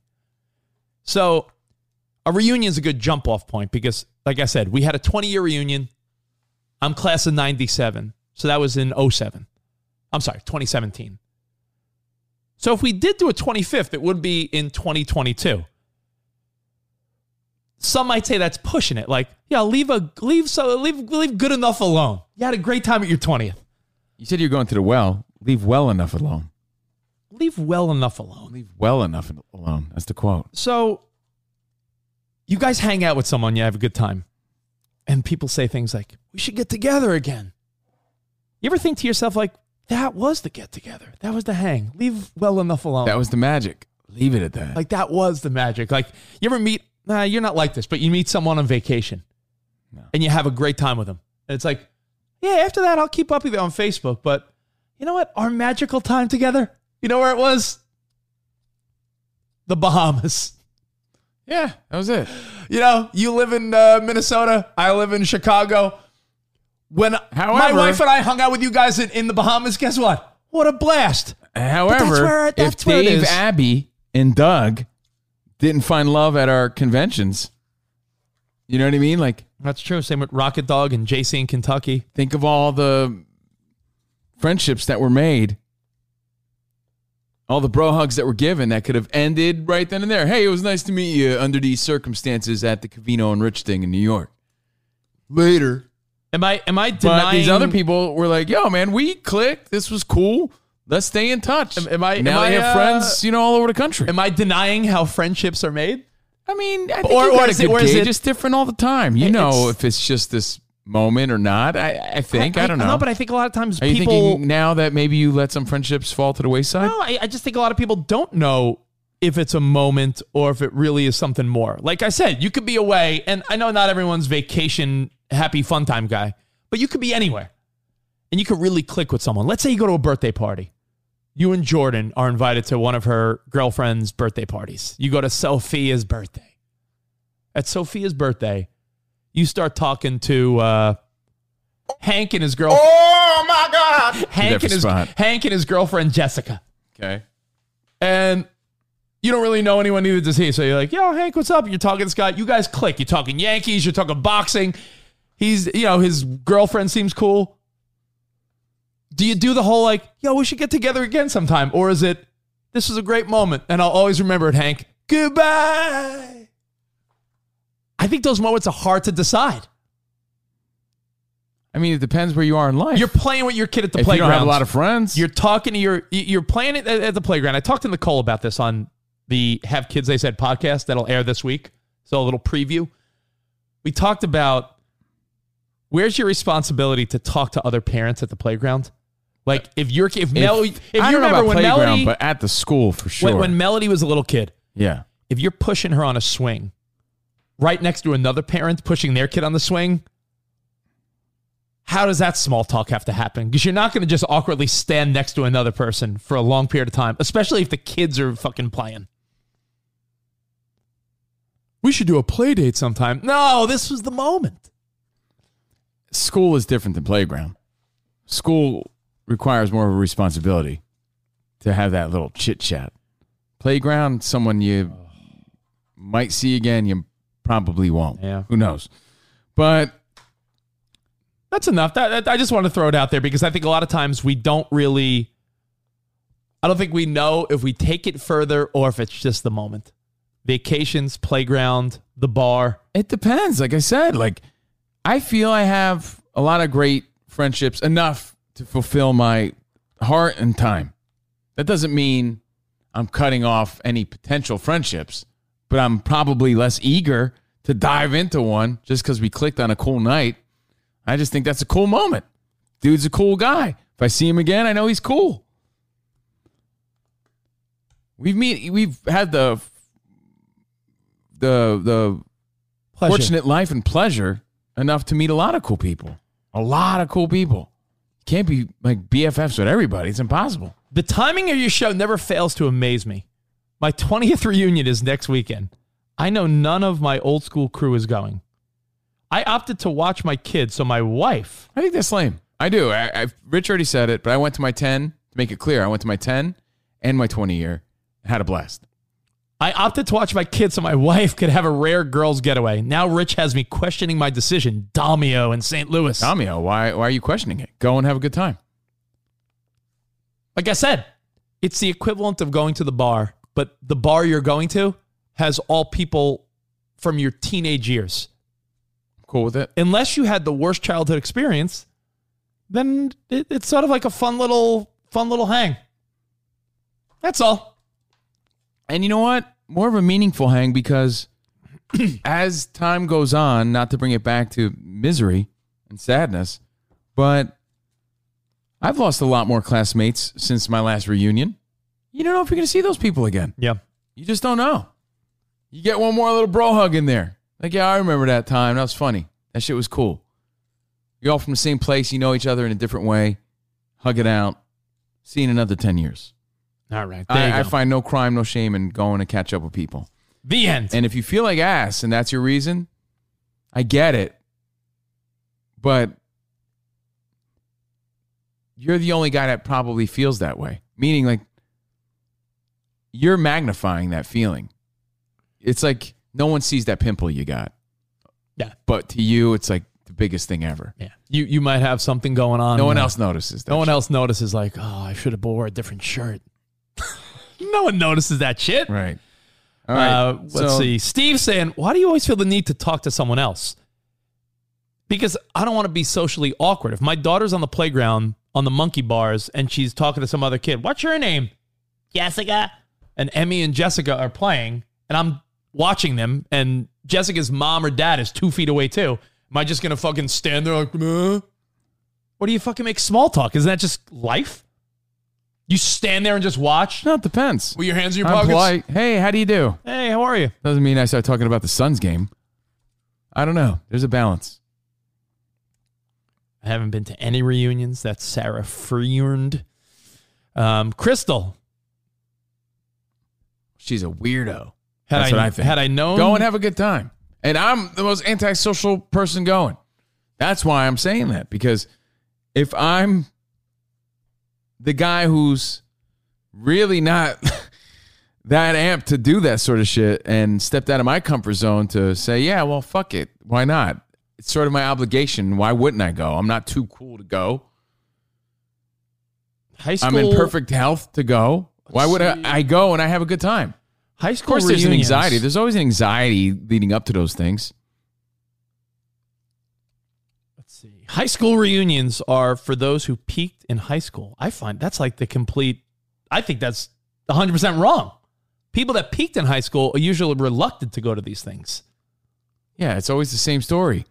So a reunion is a good jump off point because, like I said, we had a 20 year reunion. I'm class of 97. So that was in 07. I'm sorry, 2017. So if we did do a 25th, it would be in 2022. Some might say that's pushing it. Like, yeah, leave a leave so leave leave good enough alone. You had a great time at your 20th. You said you're going to the well. Leave well enough alone. Leave well enough alone. Leave well enough alone. That's the quote. So you guys hang out with someone, you have a good time. And people say things like, "We should get together again." You ever think to yourself like, "That was the get together. That was the hang. Leave well enough alone." That was the magic. Leave it at that. Like that was the magic. Like you ever meet? Nah, you're not like this, but you meet someone on vacation, and you have a great time with them. And it's like, yeah. After that, I'll keep up with you on Facebook. But you know what? Our magical time together. You know where it was? The Bahamas. yeah, that was it. You know, you live in uh, Minnesota. I live in Chicago. When my wife and I hung out with you guys in, in the Bahamas, guess what? What a blast! However, where- if that's where it Dave, is. Abby, and Doug didn't find love at our conventions, you know what I mean? Like, That's true. Same with Rocket Dog and JC in Kentucky. think of all the friendships that were made, all the bro hugs that were given that could have ended right then and there. Hey, it was nice to meet you under these circumstances at the Covino and Rich thing in New York. Later. Am I am I denying But these other people were like, "Yo, man, we clicked. This was cool. Let's stay in touch." Am- am I- now am I, have uh, friends, you know, all over the country. Am I denying how friendships are made? I mean, I think Or- you or is it- or is it- It's different all the time. You know it's- if it's just this moment or not. I, I think. I, don't know. No, but I think a lot of times Are you people. thinking now that maybe you let some friendships fall to the wayside? no, I, I just think a lot of people don't know if it's a moment or if it really is something more. Like I said, you could be away, and I know not everyone's vacation happy fun time guy, but you could be anywhere, and you could really click with someone. Let's say you go to a birthday party. You and Jordan are invited to one of her girlfriend's birthday parties. You go to Sophia's birthday. At Sophia's birthday, you start talking to uh, Hank and his girl. Oh my God! *laughs* Hank and his spot. Hank and his girlfriend Jessica, Okay. and you don't really know anyone neither does he. So you're like, "Yo, Hank, what's up?" You're talking to Scott. You guys click. You're talking Yankees. You're talking boxing. He's, you know, his girlfriend seems cool. Do you do the whole like, "Yo, we should get together again sometime," or is it, "This was a great moment, and I'll always remember it," Hank. Goodbye. I think those moments are hard to decide. I mean, it depends where you are in life. You're playing with your kid at the if you playground. don't have a lot of friends, You're talking to your, you're playing it at at the playground. I talked to Nicole about this on the Have Kids They Said podcast that'll air this week. So a little preview. We talked about where's your responsibility to talk to other parents at the playground. Like if you're if, Mel, if you I don't know remember about when playground, Melody but at the school for sure. when, when Melody was a little kid, yeah. if you're pushing her on a swing, right next to another parent pushing their kid on the swing, how does that small talk have to happen? Because you're not going to just awkwardly stand next to another person for a long period of time, especially if the kids are fucking playing. We should do a play date sometime. No, this was the moment. School is different than playground. School requires more of a responsibility to have that little chit chat. Playground, someone you might see again, you probably won't. Yeah. Who knows? But That's enough. That, that- I just want to throw it out there because I think a lot of times we don't really. I don't think we know if we take it further or if it's just the moment. Vacations, playground, the bar. It depends. Like I said, like I feel I have a lot of great friendships, enough to fulfill my heart and time. That doesn't mean I'm cutting off any potential friendships, but I'm probably less eager to dive into one just because we clicked on a cool night. I just think that's a cool moment. Dude's a cool guy. If I see him again, I know he's cool. We've meet we've had the the the Pleasure. fortunate life and pleasure enough to meet a lot of cool people. A lot of cool people. Can't be like BFFs with everybody. It's impossible. The timing of your show never fails to amaze me. My 20th reunion is next weekend. I know none of my old school crew is going. I opted to watch my kids, so my wife. I think that's lame. I do. I, I, Rich already said it, but I went to my 10 to make it clear. I went to my 10 and my 20 year. Had a blast. I opted to watch my kids so my wife could have a rare girls getaway. Now Rich has me questioning my decision. Damio in St. Louis. Damio, why, why are you questioning it? Go and have a good time. like I said, it's the equivalent of going to the bar, but the bar you're going to has all people from your teenage years. Cool with it? Unless you had the worst childhood experience, then it, it's sort of like a fun little fun little hang. That's all. And you know what? More of a meaningful hang because *clears throat* as time goes on, not to bring it back to misery and sadness, but I've lost a lot more classmates since my last reunion. You don't know if you're going to see those people again. Yeah. You just don't know. You get one more little bro hug in there. Like, yeah, I remember that time. That was funny. That shit was cool. You're all from the same place. You know each other in a different way. Hug it out. See you in another 10 years. All right. I, I find no crime, no shame in going to catch up with people. the end. And if you feel like ass and that's your reason, I get it. But you're the only guy that probably feels that way. Meaning, like, you're magnifying that feeling. It's like no one sees that pimple you got. Yeah. But to you, it's like the biggest thing ever. yeah. You you might have something going on. No one else notices that. No one shit. else notices like, oh, I should have wore a different shirt. *laughs* no one notices that shit. Right. All right. Uh, let's So- see. Steve saying, why do you always feel the need to talk to someone else? Because I don't want to be socially awkward. If my daughter's on the playground on the monkey bars and she's talking to some other kid, what's your name? Jessica. And Emmy and Jessica are playing, and I'm watching them, and Jessica's mom or dad is two feet away too. Am I just gonna fucking stand there like, "Uh?" what do you fucking make small talk? Isn't that just life? You stand there and just watch No, it depends. with your hands in your I'm pockets. polite. Hey, how do you do? Hey, how are you? Doesn't mean I start talking about the Suns game. I don't know. There's a balance. I haven't been to any reunions. That's Sarah Freund. Um, Crystal. She's a weirdo. Had That's I, what I think. Had I known, Go and have a good time. And I'm the most antisocial person going. That's why I'm saying that because if I'm the guy who's really not *laughs* that amped to do that sort of shit and stepped out of my comfort zone to say, yeah, well, fuck it. Why not? It's sort of my obligation. Why wouldn't I go? I'm not too cool to go. high school. I'm in perfect health to go. Why would I, I go and I have a good time? high school. Of course, there's an anxiety. There's always an anxiety leading up to those things. Let's see. High school reunions are for those who peaked in high school. I find that's like the complete. I think that's 100 percent wrong. People that peaked in high school are usually reluctant to go to these things. Yeah, it's always the same story.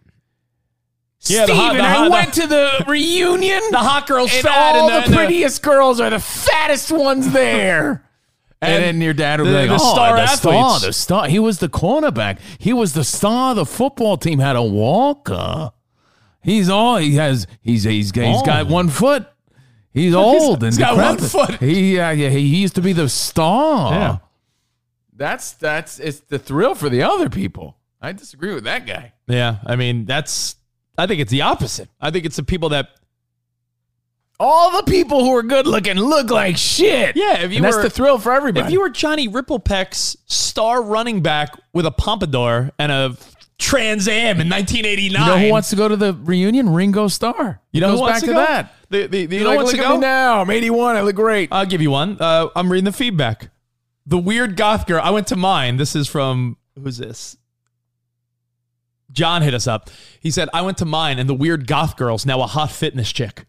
Yeah, the hot- Steven, the I hot- went to the reunion. *laughs* The hot girl's and fat, all and the, and prettiest girls are the fattest ones there. *laughs* And, then your dad would the- be like, the "Oh, star the star, athletes." the star. He was the cornerback. He was the star. The football team had a walker. He's all he has. He's he's he's got Oh. one foot. He's old and he's got one foot. He uh, yeah, he used to be the star. Yeah. That's that's it's the thrill for the other people. I disagree with that guy. Yeah, I mean that's. I think it's the opposite. I think it's the people that. All the people who are good looking look like shit. Yeah, if you and that's the thrill for everybody. If you were Johnny Ripplepeck's star running back with a pompadour and a Trans Am in 1989, You know who wants to go to the reunion? Ringo Starr. You know Goes who wants back to to, that. The, the, the, you know like, wants look to go? now. I'm 81. I look great. I'll give you one. Uh, I'm reading the feedback. The weird goth girl. I went to mine. This is from who's this? John hit us up. He said, I went to mine, and the weird goth girl's now a hot fitness chick.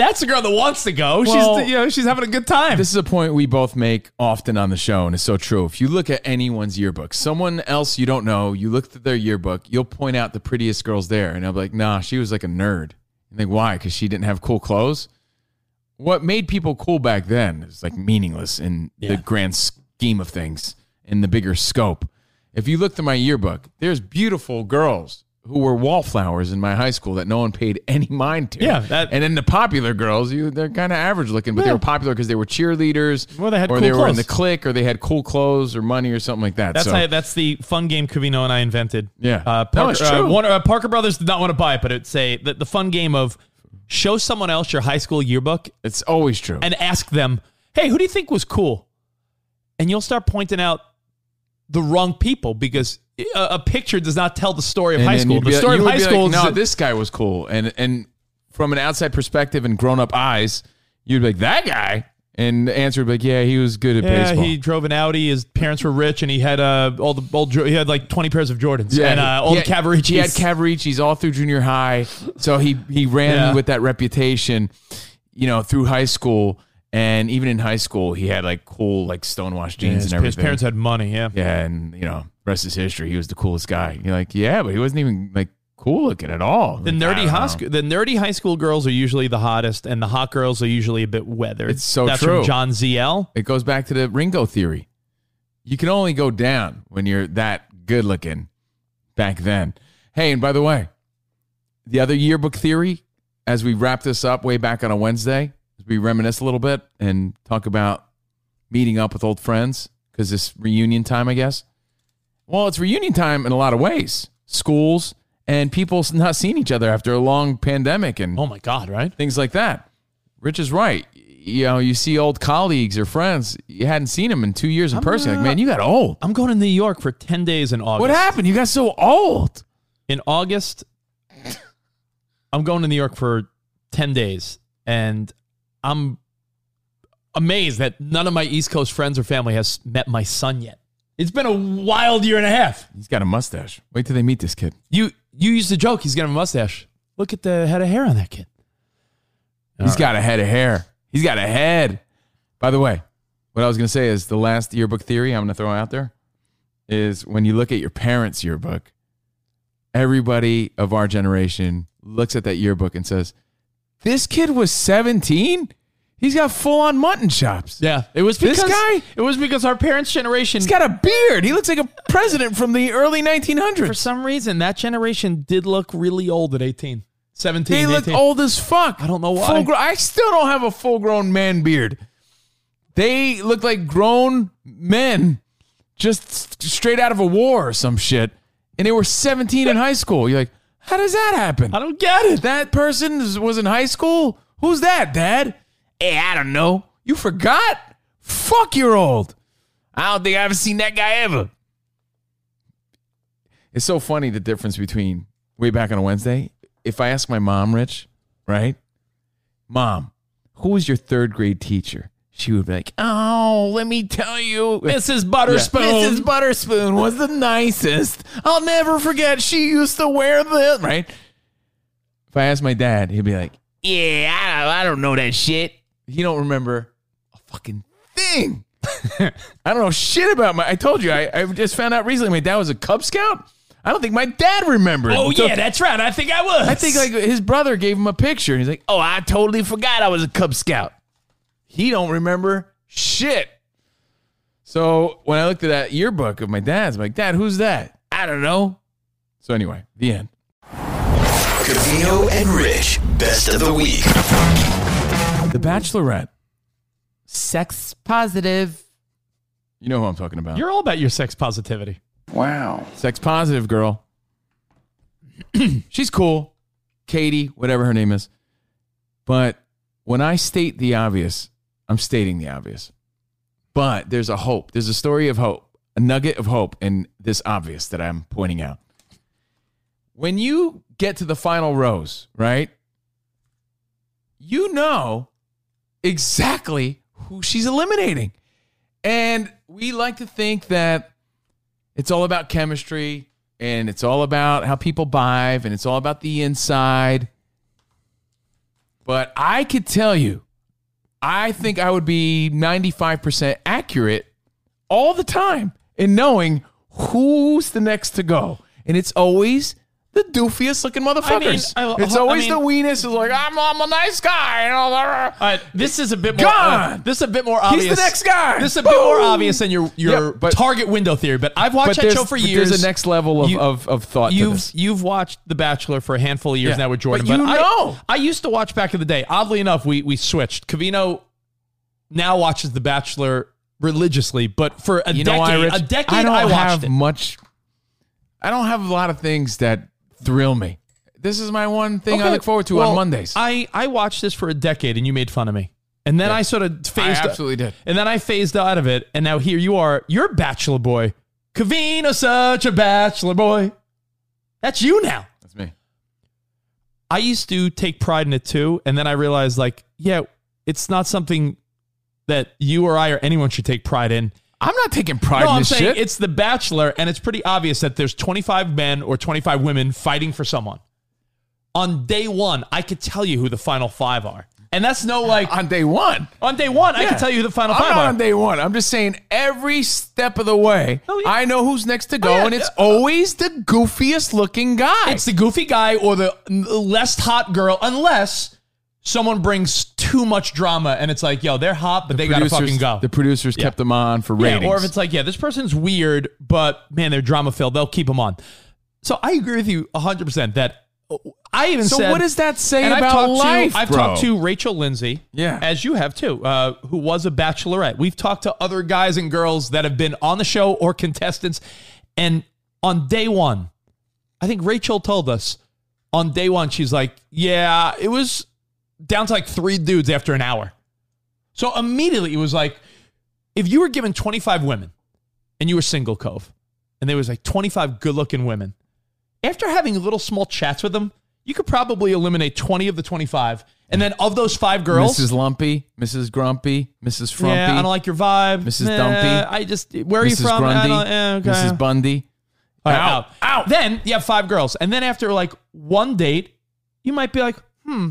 That's the girl that wants to go. Well, she's you know she's having a good time. This is a point we both make often on the show, and it's so true. If you look at anyone's yearbook, someone else you don't know, you look at their yearbook, you'll point out the prettiest girls there, and I'll be like, nah, she was like a nerd. You think why? Because she didn't have cool clothes. What made people cool back then is like meaningless in Yeah. the grand scheme of things, in the bigger scope. If you look through my yearbook, there's beautiful girls who were wallflowers in my high school that no one paid any mind to. Yeah, that- and then the popular girls, you they're kind of average looking, but they Yeah. were popular because they were cheerleaders, Well, they had or cool they were in clothes. the clique, or they had cool clothes or money or something like that. That's so, how, that's the fun game Covino and I invented. Yeah. uh, No, Parker, it's uh, true. Warner- uh, Parker Brothers did not want to buy it, but it'd say the, the fun game of show someone else your high school yearbook it's always true. and ask them, "Hey, who do you think was cool?" And you'll start pointing out the wrong people because a, a picture does not tell the story of And high school. The story you of high be like, school no, is this guy was cool, and and from an outside perspective and grown up eyes, you'd be like that guy, and the answer would be like, yeah, he was good at yeah, baseball. he drove an Audi. His parents were rich, and he had uh, all the old. He had like twenty pairs of Jordans Yeah, and uh, he all had- the Cavariccis. He had Cavariccis all through junior high, so he he ran Yeah. with that reputation, you know, through high school, and even in high school, he had like cool like stonewashed Yeah, jeans his, and everything. his parents had money. Yeah. yeah, and you know, rest is history. He was the coolest guy. You're like, yeah, but he wasn't even like cool looking at all. The Like, nerdy high school, the nerdy high school girls are usually the hottest, and the hot girls are usually a bit weathered. It's so That's true. From John ZL. It goes back to the Ringo theory. You can only go down when you're that good looking back then. Hey, and by the way, the other yearbook theory, as we wrap this up way back on a Wednesday, as we reminisce a little bit and talk about meeting up with old friends, because this reunion time, I guess. Well, it's reunion time in a lot of ways. Schools and people not seeing each other after a long pandemic and Oh my God! Right? things like that. Rich is right. You know, you see old colleagues or friends you hadn't seen them in two years in person. Like, man, you got old. I'm going to New York for ten days in August. What happened? You got so old. in August? I'm going to New York for ten days, and I'm amazed that none of my East Coast friends or family has met my son yet. It's been a wild year and a half. He's got a mustache. Wait till they meet this kid. You you used to joke he's got a mustache. Look at the head of hair on that kid. He's got a head of hair. He's got a head. By the way, what I was going to say is the last yearbook theory I'm going to throw out there is when you look at your parents' yearbook, everybody of our generation looks at that yearbook and says, This kid was 17? He's got full on mutton chops. Yeah, it was This because guy? It was because our parents' generation. He's got a beard. He looks like a president from the early 1900s. for some reason, that generation did look really old at 18, 17. They look 18. old as fuck. I don't know why. Full gro- I still don't have a full grown man beard. They look like grown men just straight out of a war or some shit. And they were 17 in high school. You're like, how does that happen? I don't get it. That person was in high school? Who's that, Dad? Hey, I don't know. You forgot? Fuck, you're old. I don't think I haven't seen that guy ever. It's so funny the difference between way back on a Wednesday. If I ask my mom, Rich, right? Mom, who was your third grade teacher? She would be like, Oh, let me tell you. Mrs. Butterspoon. Mrs. Butterspoon was the nicest. I'll never forget. She used to wear this. Right? If I ask my dad, he'd be like, Yeah, I, I don't know that shit. He don't remember a fucking thing. *laughs* I don't know shit about my. I told you, I, I just found out recently my dad was a Cub Scout. I don't think my dad remembered. Oh, Until- yeah, that's right. I think I was. I think like his brother gave him a picture, and he's like, "Oh, I totally forgot I was a Cub Scout." He don't remember shit. So when I looked at that yearbook of my dad's, I'm like, Dad, who's that? I don't know. So anyway, the end. Covino and Rich, best of the week. The Bachelorette. Sex positive. You know who I'm talking about. You're all about your sex positivity. Wow. Sex positive girl. *clears throat* She's cool. Katie, whatever her name is. But when I state the obvious, I'm stating the obvious. But there's a hope. There's a story of hope, a nugget of hope in this obvious that I'm pointing out. When you get to the final rose, right? You know exactly who she's eliminating. And we like to think that it's all about chemistry and it's all about how people vibe and it's all about the inside. But I could tell you, I think I would be 95% accurate all the time in knowing who's the next to go. And it's always the doofiest looking motherfuckers. I- it's I always mean- the weenus who's like, I'm, I'm a nice guy. And all right, this is a bit more. Gone! uh, this is a bit more obvious. He's the next guy! This is a bit more obvious than your your Yeah, but- target window theory. But I've watched that show for but years. there's a next level of, You- of, of thought You've this. you've watched The Bachelor for a handful of years Yeah. now with Jordan, But you I- know. I, used to watch back in the day. Oddly enough, we we switched. Covino now watches The Bachelor religiously, but for a you decade, a decade I don't I watched have it. much. I don't have a lot of things that thrill me. This is my one thing I Okay, look forward to well, on Mondays. I I watched this for a decade, and you made fun of me. And then I sort of phased. absolutely did. And then I phased out of it, and now here you are. You're a bachelor boy. Covino, such a bachelor boy. That's you now. That's me. I used to take pride in it too, and then I realized, like, yeah, it's not something that you or I or anyone should take pride in. I'm not taking pride No, in I'm this saying shit. it's The Bachelor, and it's pretty obvious that there's 25 men or 25 women fighting for someone. On day one, I could tell you who the final five are, and that's no like on day one. on day one. I Yeah. can tell you who the final I'm five not are. on day one. I'm just saying every step of the way, Oh, yeah. I know who's next to oh, go, yeah, and it's always the goofiest looking guy. It's the goofy guy or the less hot girl, unless someone brings too much drama and it's like, yo, they're hot, but they gotta fucking go. The producers Yeah. kept them on for yeah, ratings. or if it's like, yeah, this person's weird, but man, they're drama filled, they'll keep them on. So I agree with you 100% that I even so said. what does that say and I've about life, to I've bro? talked to Rachel Lindsay, Yeah. as you have too, uh, who was a bachelorette. We've talked to other guys and girls that have been on the show or contestants, and on day one, I think Rachel told us on day one, she's like, "Yeah, it was down to like three dudes after an hour." So immediately it was like, if you were given twenty five women, and you were single, Cove, and there was like twenty five good looking women, after having little small chats with them, you could probably eliminate 20 of the 25. And then of those five girls, Mrs. Lumpy, Mrs. Grumpy, Mrs. Frumpy, yeah, I don't like your vibe. Mrs. Nah, Dumpy, I just, where are you Mrs. from? I Grundy, don't- eh, okay. Mrs. Bundy. All right, Out. out. Then you have five girls. And then after like one date, you might be like, hmm,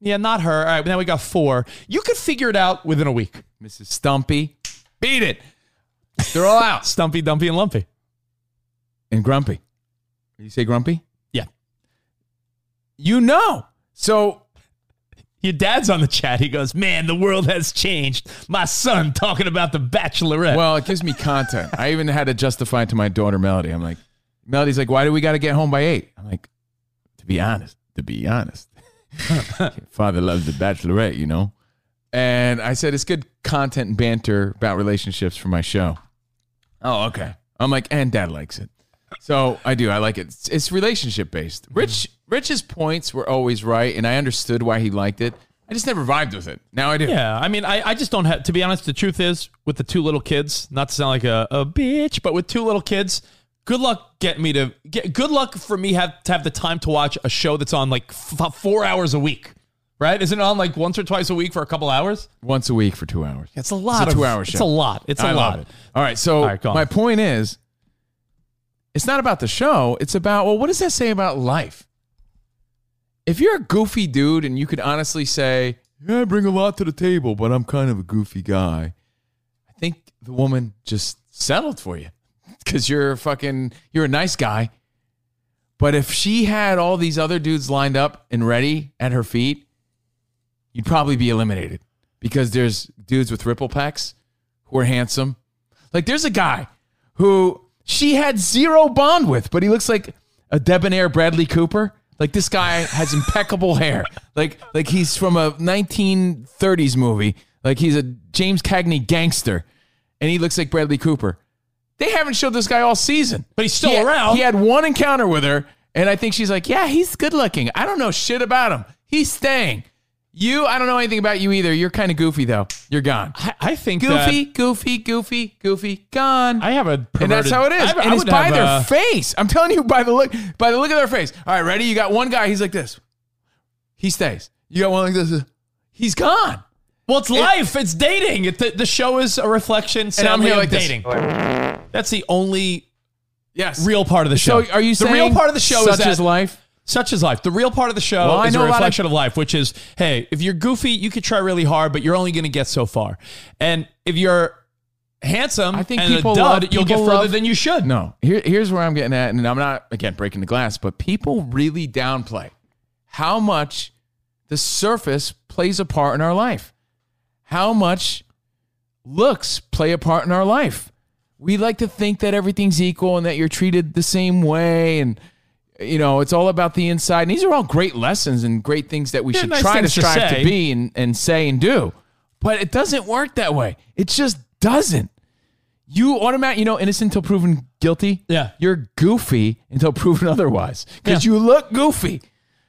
yeah, not her. All right, now we got four. You could figure it out within a week. Mrs. Stumpy. Beat it. They're all out. *laughs* Stumpy, Dumpy, and Lumpy. and Grumpy. Did you say Grumpy? Yeah. You know. So Your dad's on the chat. He goes, man, the world has changed. My son talking about the bachelorette. Well, it gives me content. I even had to justify it to my daughter Melody. I'm like, Melody's like, why do we got to get home by eight? I'm like, to be honest, to be honest, *laughs* father loves the Bachelorette, you know. And I said it's good content and banter about relationships for my show. Oh, okay. I'm like, and Dad likes it, so I do. I like it. It's, it's relationship based. Rich, mm-hmm. Rich's points were always right, and I understood why he liked it. I just never vibed with it. Now I do. Yeah, I mean, I, I just don't have to be honest. The truth is, with the two little kids, not to sound like a, a bitch, but with two little kids, good luck getting me to get. Good luck for me have to have the time to watch a show that's on like f- four hours a week, right? Isn't it on like once or twice a week for a couple hours? Once a week for two hours. It's a lot. It's a of- two-hour It's a lot. It's a I lot. it. All right, so All right, my point is, it's not about the show. It's about well, what does that say about life? If you're a goofy dude and you could honestly say, "Yeah, I bring a lot to the table, but I'm kind of a goofy guy," I think the woman just settled for you because you're fucking you're a nice guy. But if she had all these other dudes lined up and ready at her feet, you'd probably be eliminated because there's dudes with ripple packs who are handsome. Like there's a guy who she had zero bond with, but he looks like a debonair Bradley Cooper. Like this guy has impeccable hair. Like like he's from a 1930s movie. Like he's a James Cagney gangster, and he looks like Bradley Cooper. They haven't showed this guy all season, But he's still He had- around. He had one encounter with her, and I think she's like, "Yeah, he's good looking. I don't know shit about him. He's staying." You, I don't know anything about you either. You're kind of goofy though. You're gone. I, I think Goofy, that goofy, goofy, goofy, gone. I have a perverted, and that's how it is. I have- I and it's by their a- face. I'm telling you, by the look, by the look of their face. All right, ready? You got one guy. He's like this. He stays. You got one like this. He's gone. Well, it's life. It's dating. It, the, the show is a reflection. And I'm here of like this. Dating. That's the only Yes. real part of the show. So are you the saying real part of the show such is that, is life? Such is life. The real part of the show Well, I is know a a of- reflection of life, which is, hey, if you're goofy, you could try really hard, but you're only going to get so far. And if you're handsome I think and people a dud, love- you'll get further love- than you should. No. Here, here's where I'm getting at, and I'm not again breaking the glass, but people really downplay how much the surface plays a part in our life. How much looks play a part in our life. We like to think that everything's equal and that you're treated the same way and you know, it's all about the inside. And these are all great lessons and great things that we should nice try to things to strive to, be and, and say and do. But it doesn't work that way. It just doesn't. You automatic, you know, innocent until proven guilty. Yeah. You're goofy until *laughs* proven otherwise. Because Yeah. you look goofy.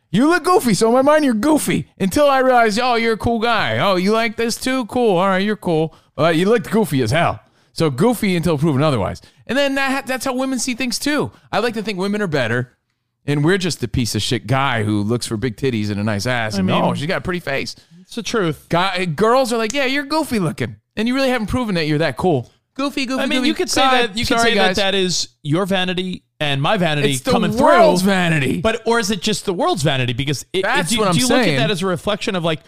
You look goofy. So in my mind, you're goofy until I realize, oh, you're a cool guy. Oh, you like this too? Cool. All right, you're cool. But you looked goofy as hell. So goofy until proven otherwise. And then that, that's how women see things too. I like to think women are better. And we're just a piece of shit guy who looks for big titties and a nice ass. And oh, mean- oh, she's got a pretty face. It's the truth. Guy, girls are like, yeah, you're goofy looking. And you really haven't proven that you're that cool. Goofy, goofy, I mean, goofy. you could say God, that you could sorry, say guys. that that is your vanity and my vanity coming through. It's the coming world's through. vanity. But or is it just the world's vanity? Because it, That's do, what I'm do you look at that as a reflection of like,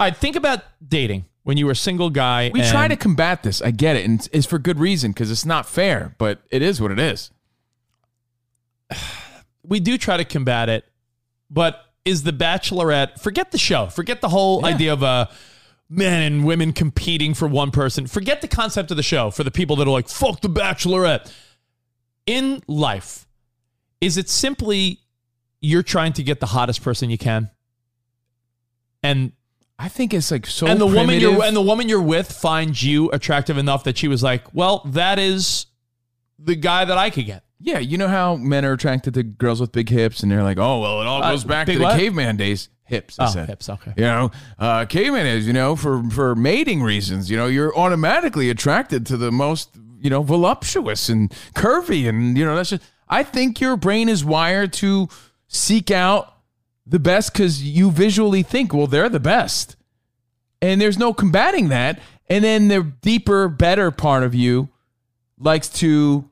I think about dating when you were a single guy. We and try to combat this. I get it, and it's- it's for good reason because it's not fair, but it is what it is. *sighs* we do try to combat it, but is the Bachelorette? Forget the show. Forget the whole Yeah. idea of uh, men and women competing for one person. Forget the concept of the show for the people that are like, "Fuck the Bachelorette." In life, is it simply you're trying to get the hottest person you can, and I think it's like so. and the woman you're and the woman you're with finds you attractive enough that she was like, "Well, that is the guy that I could get." yeah, you know how men are attracted to girls with big hips, and they're like, oh well, it all Uh, goes back to the what? caveman days. Hips, I Oh, said. hips, okay. You know, uh, caveman is you know for for mating reasons. You know, you're automatically attracted to the most you know voluptuous and curvy, and you know that's just. I think your brain is wired to seek out the best because you visually think, well, they're the best. And there's no combating that. And then the deeper, better part of you likes to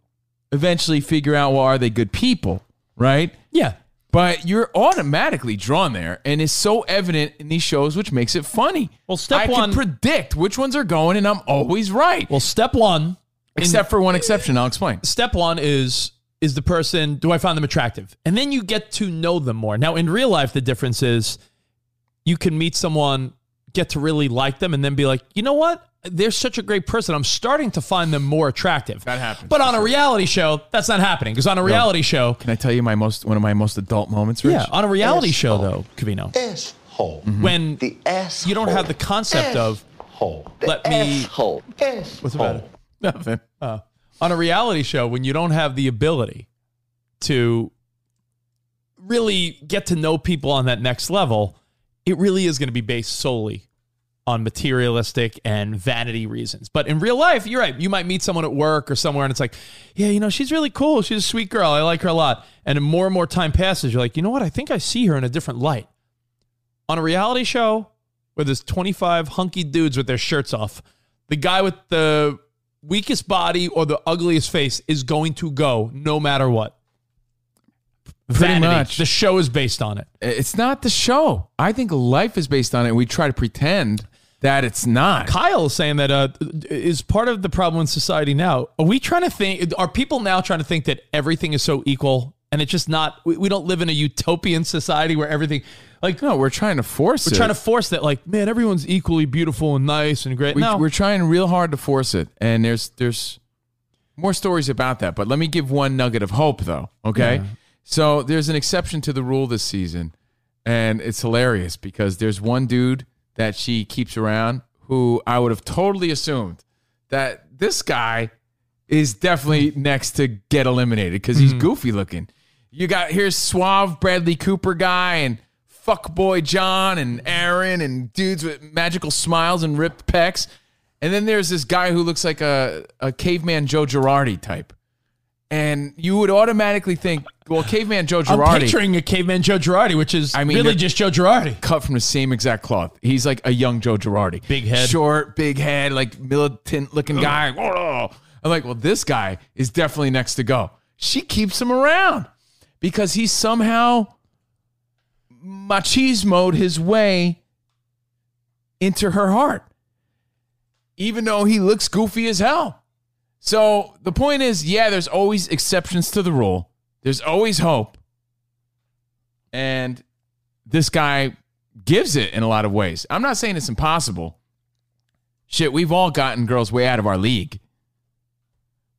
eventually figure out, well, are they good people? Right? Yeah, But you're automatically drawn there. And it's so evident in these shows, which makes it funny. Well, step I one- can predict which ones are going, and I'm always right. Well, step one, Except for one exception. I'll explain. step one is is the person. Do I find them attractive? And then you get to know them more. Now, in real life, the difference is you can meet someone, get to really like them, and then be like, you know what? They're such a great person. I'm starting to find them more attractive. That happens, But for on a reality show, that's not happening. Because on a reality show, Can I tell you my most one of my most adult moments, Rich? yeah, on a reality show though, Covino, Asshole. when The asshole. you don't have the concept of Asshole. The Let me- Asshole. Asshole. what's the matter? Nothing. *laughs* uh, on a reality show when you don't have the ability to really get to know people on that next level, it really is going to be based solely on materialistic and vanity reasons. But in real life, you're right. You might meet someone at work or somewhere and it's like, yeah, you know, she's really cool. She's a sweet girl. I like her a lot. And more and more time passes, you're like, you know what? I think I see her in a different light. On a reality show where there's 25 hunky dudes with their shirts off, the guy with the weakest body or the ugliest face is going to go no matter what. Pretty Vanity. much. The show is based on it. It's not the show. I think life is based on it. and We try to pretend that it's not. Kyle is saying that uh, is part of the problem in society now. Are we trying to think? Are people now trying to think that everything is so equal, and it's just not? We, we don't live in a utopian society where everything. Like No, we're trying to force we're it. trying to force that. Like man, everyone's equally beautiful and nice and great. we, no, we're trying real hard to force it, and there's there's more stories about that. But let me give one nugget of hope, though. Okay, so there's an exception to the rule this season, and it's hilarious because there's one dude that she keeps around who I would have totally assumed that this guy is definitely mm. next to get eliminated because he's mm. goofy looking. You got here's suave Bradley Cooper guy and fuckboy John and Aaron and dudes with magical smiles and ripped pecs. And then there's this guy who looks like a, a caveman Joe Girardi type. And you would automatically think, well, caveman Joe Girardi. I'm picturing a caveman Joe Girardi, which is I mean, really just Joe Girardi. cut from the same exact cloth. He's like a young Joe Girardi. Big head. Short, big head, like militant looking guy. I'm like, well, this guy is definitely next to go. She keeps him around because he somehow machismoed his way into her heart, even though he looks goofy as hell. So the point is, yeah, there's always exceptions to the rule. There's always hope. And this guy gives it in a lot of ways. I'm not saying it's impossible. Shit, we've all gotten girls way out of our league.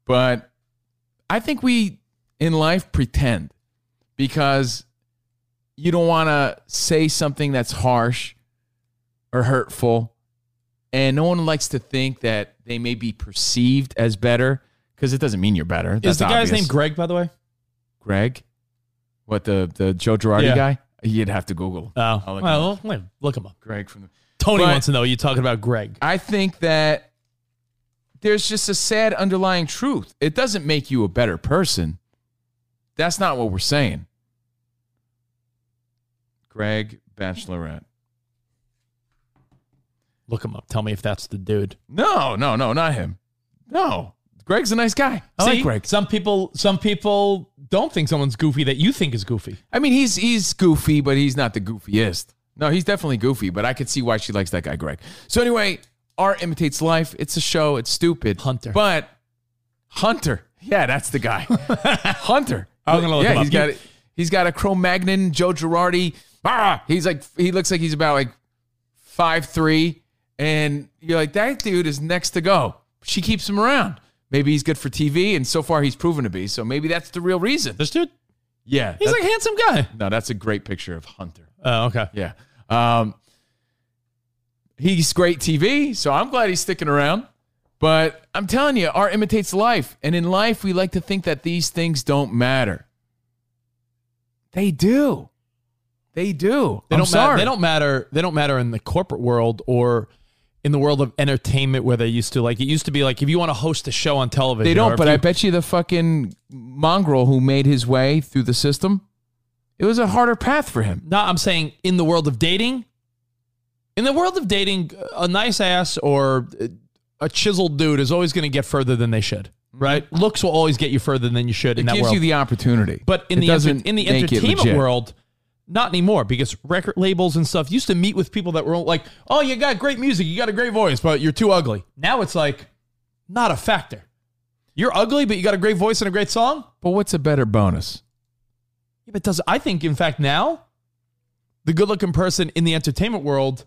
But I think we in life pretend because you don't want to say something that's harsh or hurtful. And no one likes to think that they may be perceived as better because it doesn't mean you're better. Is the guy's obvious. name Greg, by the way? Greg? What the the Joe Girardi Yeah. guy? You'd have to Google. Oh, I'll look him well, wait, look him up. Greg from the Tony But- wants to know. You talking about Greg? I think that there's just a sad underlying truth. It doesn't make you a better person. That's not what we're saying. Greg Bachelorette. Look him up. Tell me if that's the dude. No, no, no, not him. No. Greg's a nice guy. I See, like Greg. Some people, some people don't think someone's goofy that you think is goofy. I mean, he's he's goofy, but he's not the goofiest. No, he's definitely goofy, but I could see why she likes that guy, Greg. So anyway, art imitates life. It's a show. It's stupid. Hunter. But Hunter. Yeah, that's the guy. *laughs* Hunter. I'm gonna look yeah, him up. he's got he's got a Cro-Magnon, Joe Girardi. Ah, he's like he looks like he's about like five three, and you're like that dude is next to go. She keeps him around. Maybe he's good for TV, and so far he's proven to be. So maybe that's the real reason. This dude, Yeah, he's like a handsome guy. no, that's a great picture of Hunter. Oh, okay. Yeah. Um, he's great TV, so I'm glad he's sticking around. But I'm telling you, art imitates life. And in life, we like to think that these things don't matter. They do. They do. They I'm don't sorry. matter. They don't matter. They don't matter in the corporate world or in the world of entertainment where they used to like. It used to be like if you want to host a show on television. They don't, but you- I bet you the fucking mongrel who made his way through the system, it was a harder path for him. No, I'm saying in the world of dating. In the world of dating, a nice ass or a chiseled dude is always going to get further than they should. Right? Looks will always get you further than you should Mm-hmm. It in that gives world. you the opportunity. But in It the in the entertainment world, not anymore because record labels and stuff used to meet with people that were like, "Oh, you got great music, you got a great voice, but you're too ugly." Now it's like not a factor. You're ugly, but you got a great voice and a great song. But what's a better bonus? Yeah, but does I think in fact now the good-looking person in the entertainment world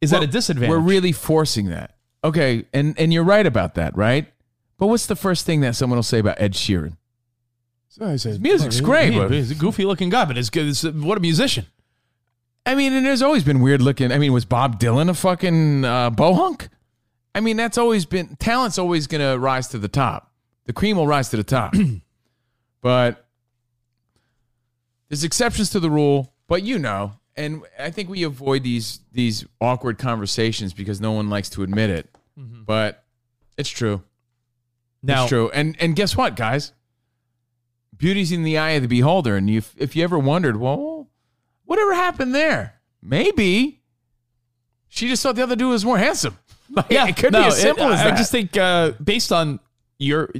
is at a disadvantage. We're really forcing that. Okay, and and you're right about that, right? But what's the first thing that someone will say about Ed Sheeran? His music's great, but- He's a goofy-looking guy, but it's good. It's, what a musician. I mean, and there's always been weird looking. I mean, was Bob Dylan a fucking uh, bohunk? I mean, that's always been talent's always gonna rise to the top. The cream will rise to the top. *clears throat* but there's exceptions to the rule. But you know, and I think we avoid these these awkward conversations because no one likes to admit it. But it's true. Now, It's true. And and guess what, guys? Beauty's in the eye of the beholder. And you, if you ever wondered, well, whatever happened there? Maybe she just thought the other dude was more handsome. *laughs* Like, yeah, it could no, be as simple it- as I just think uh, based on your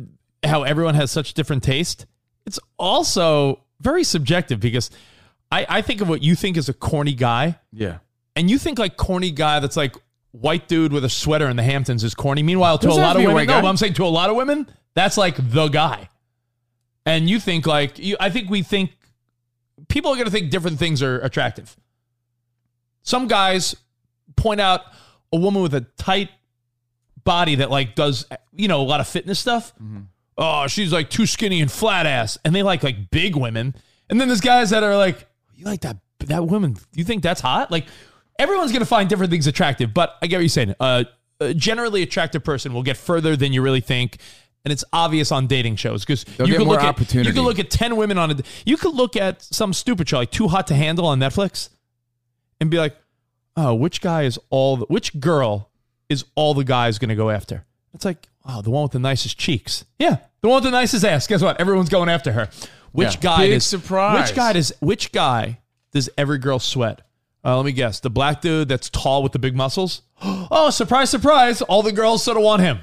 how everyone has such different taste, it's also very subjective because I, I think of what you think is a corny guy, yeah. and you think like corny guy that's like white dude with a sweater in the Hamptons is corny. Meanwhile, to a Doesn't have lot of women, no, but I'm saying to a lot of women, that's like the guy. And you think like you, I think we think people are going to think different things are attractive. Some guys point out a woman with a tight body that like does you know a lot of fitness stuff. Oh, she's like too skinny and flat ass, and they like like big women. And then there's guys that are like, you like that that woman? You think that's hot? Like everyone's gonna find different things attractive. But I get what you're saying. Uh, a generally attractive person will get further than you really think. And it's obvious on dating shows because you can look at you can look at ten women on a you could look at some stupid show like Too Hot to Handle on Netflix and be like, oh, which guy is all the, which girl is all the guys going to go after? It's like, wow, the one with the nicest cheeks. Yeah, the one with the nicest ass. Guess what? Everyone's going after her. Which Yeah. guy Big does surprise. Which guy does which guy does every girl sweat? Uh, let me guess. The black dude that's tall with the big muscles. *gasps* Oh, surprise, surprise! All the girls sort of want him.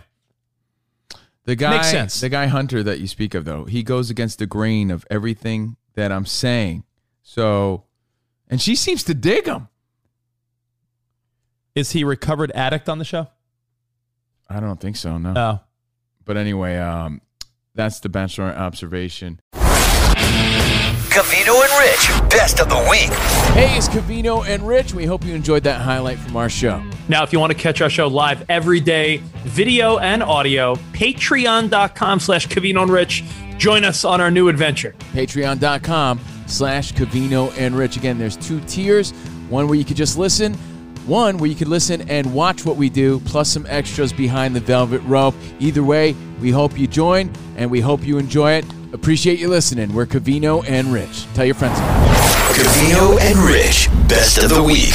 The guy, Makes sense. The guy Hunter that you speak of, though, he goes against the grain of everything that I'm saying. So, and she seems to dig him. Is he recovered addict on the show? I don't think so, no. No. But anyway, um, that's the Bachelor observation. Covino and Rich, best of the week. Hey, it's Covino and Rich. We hope you enjoyed that highlight from our show. Now, if you want to catch our show live every day, video and audio, patreon.com slash Covino and Rich. Join us on our new adventure. Patreon.com slash Covino and Rich. Again, there's two tiers one where you could just listen, one where you could listen and watch what we do, plus some extras behind the velvet rope. Either way, we hope you join and we hope you enjoy it. Appreciate you listening. We're Covino and Rich. Tell your friends. Covino and Rich, best of the week.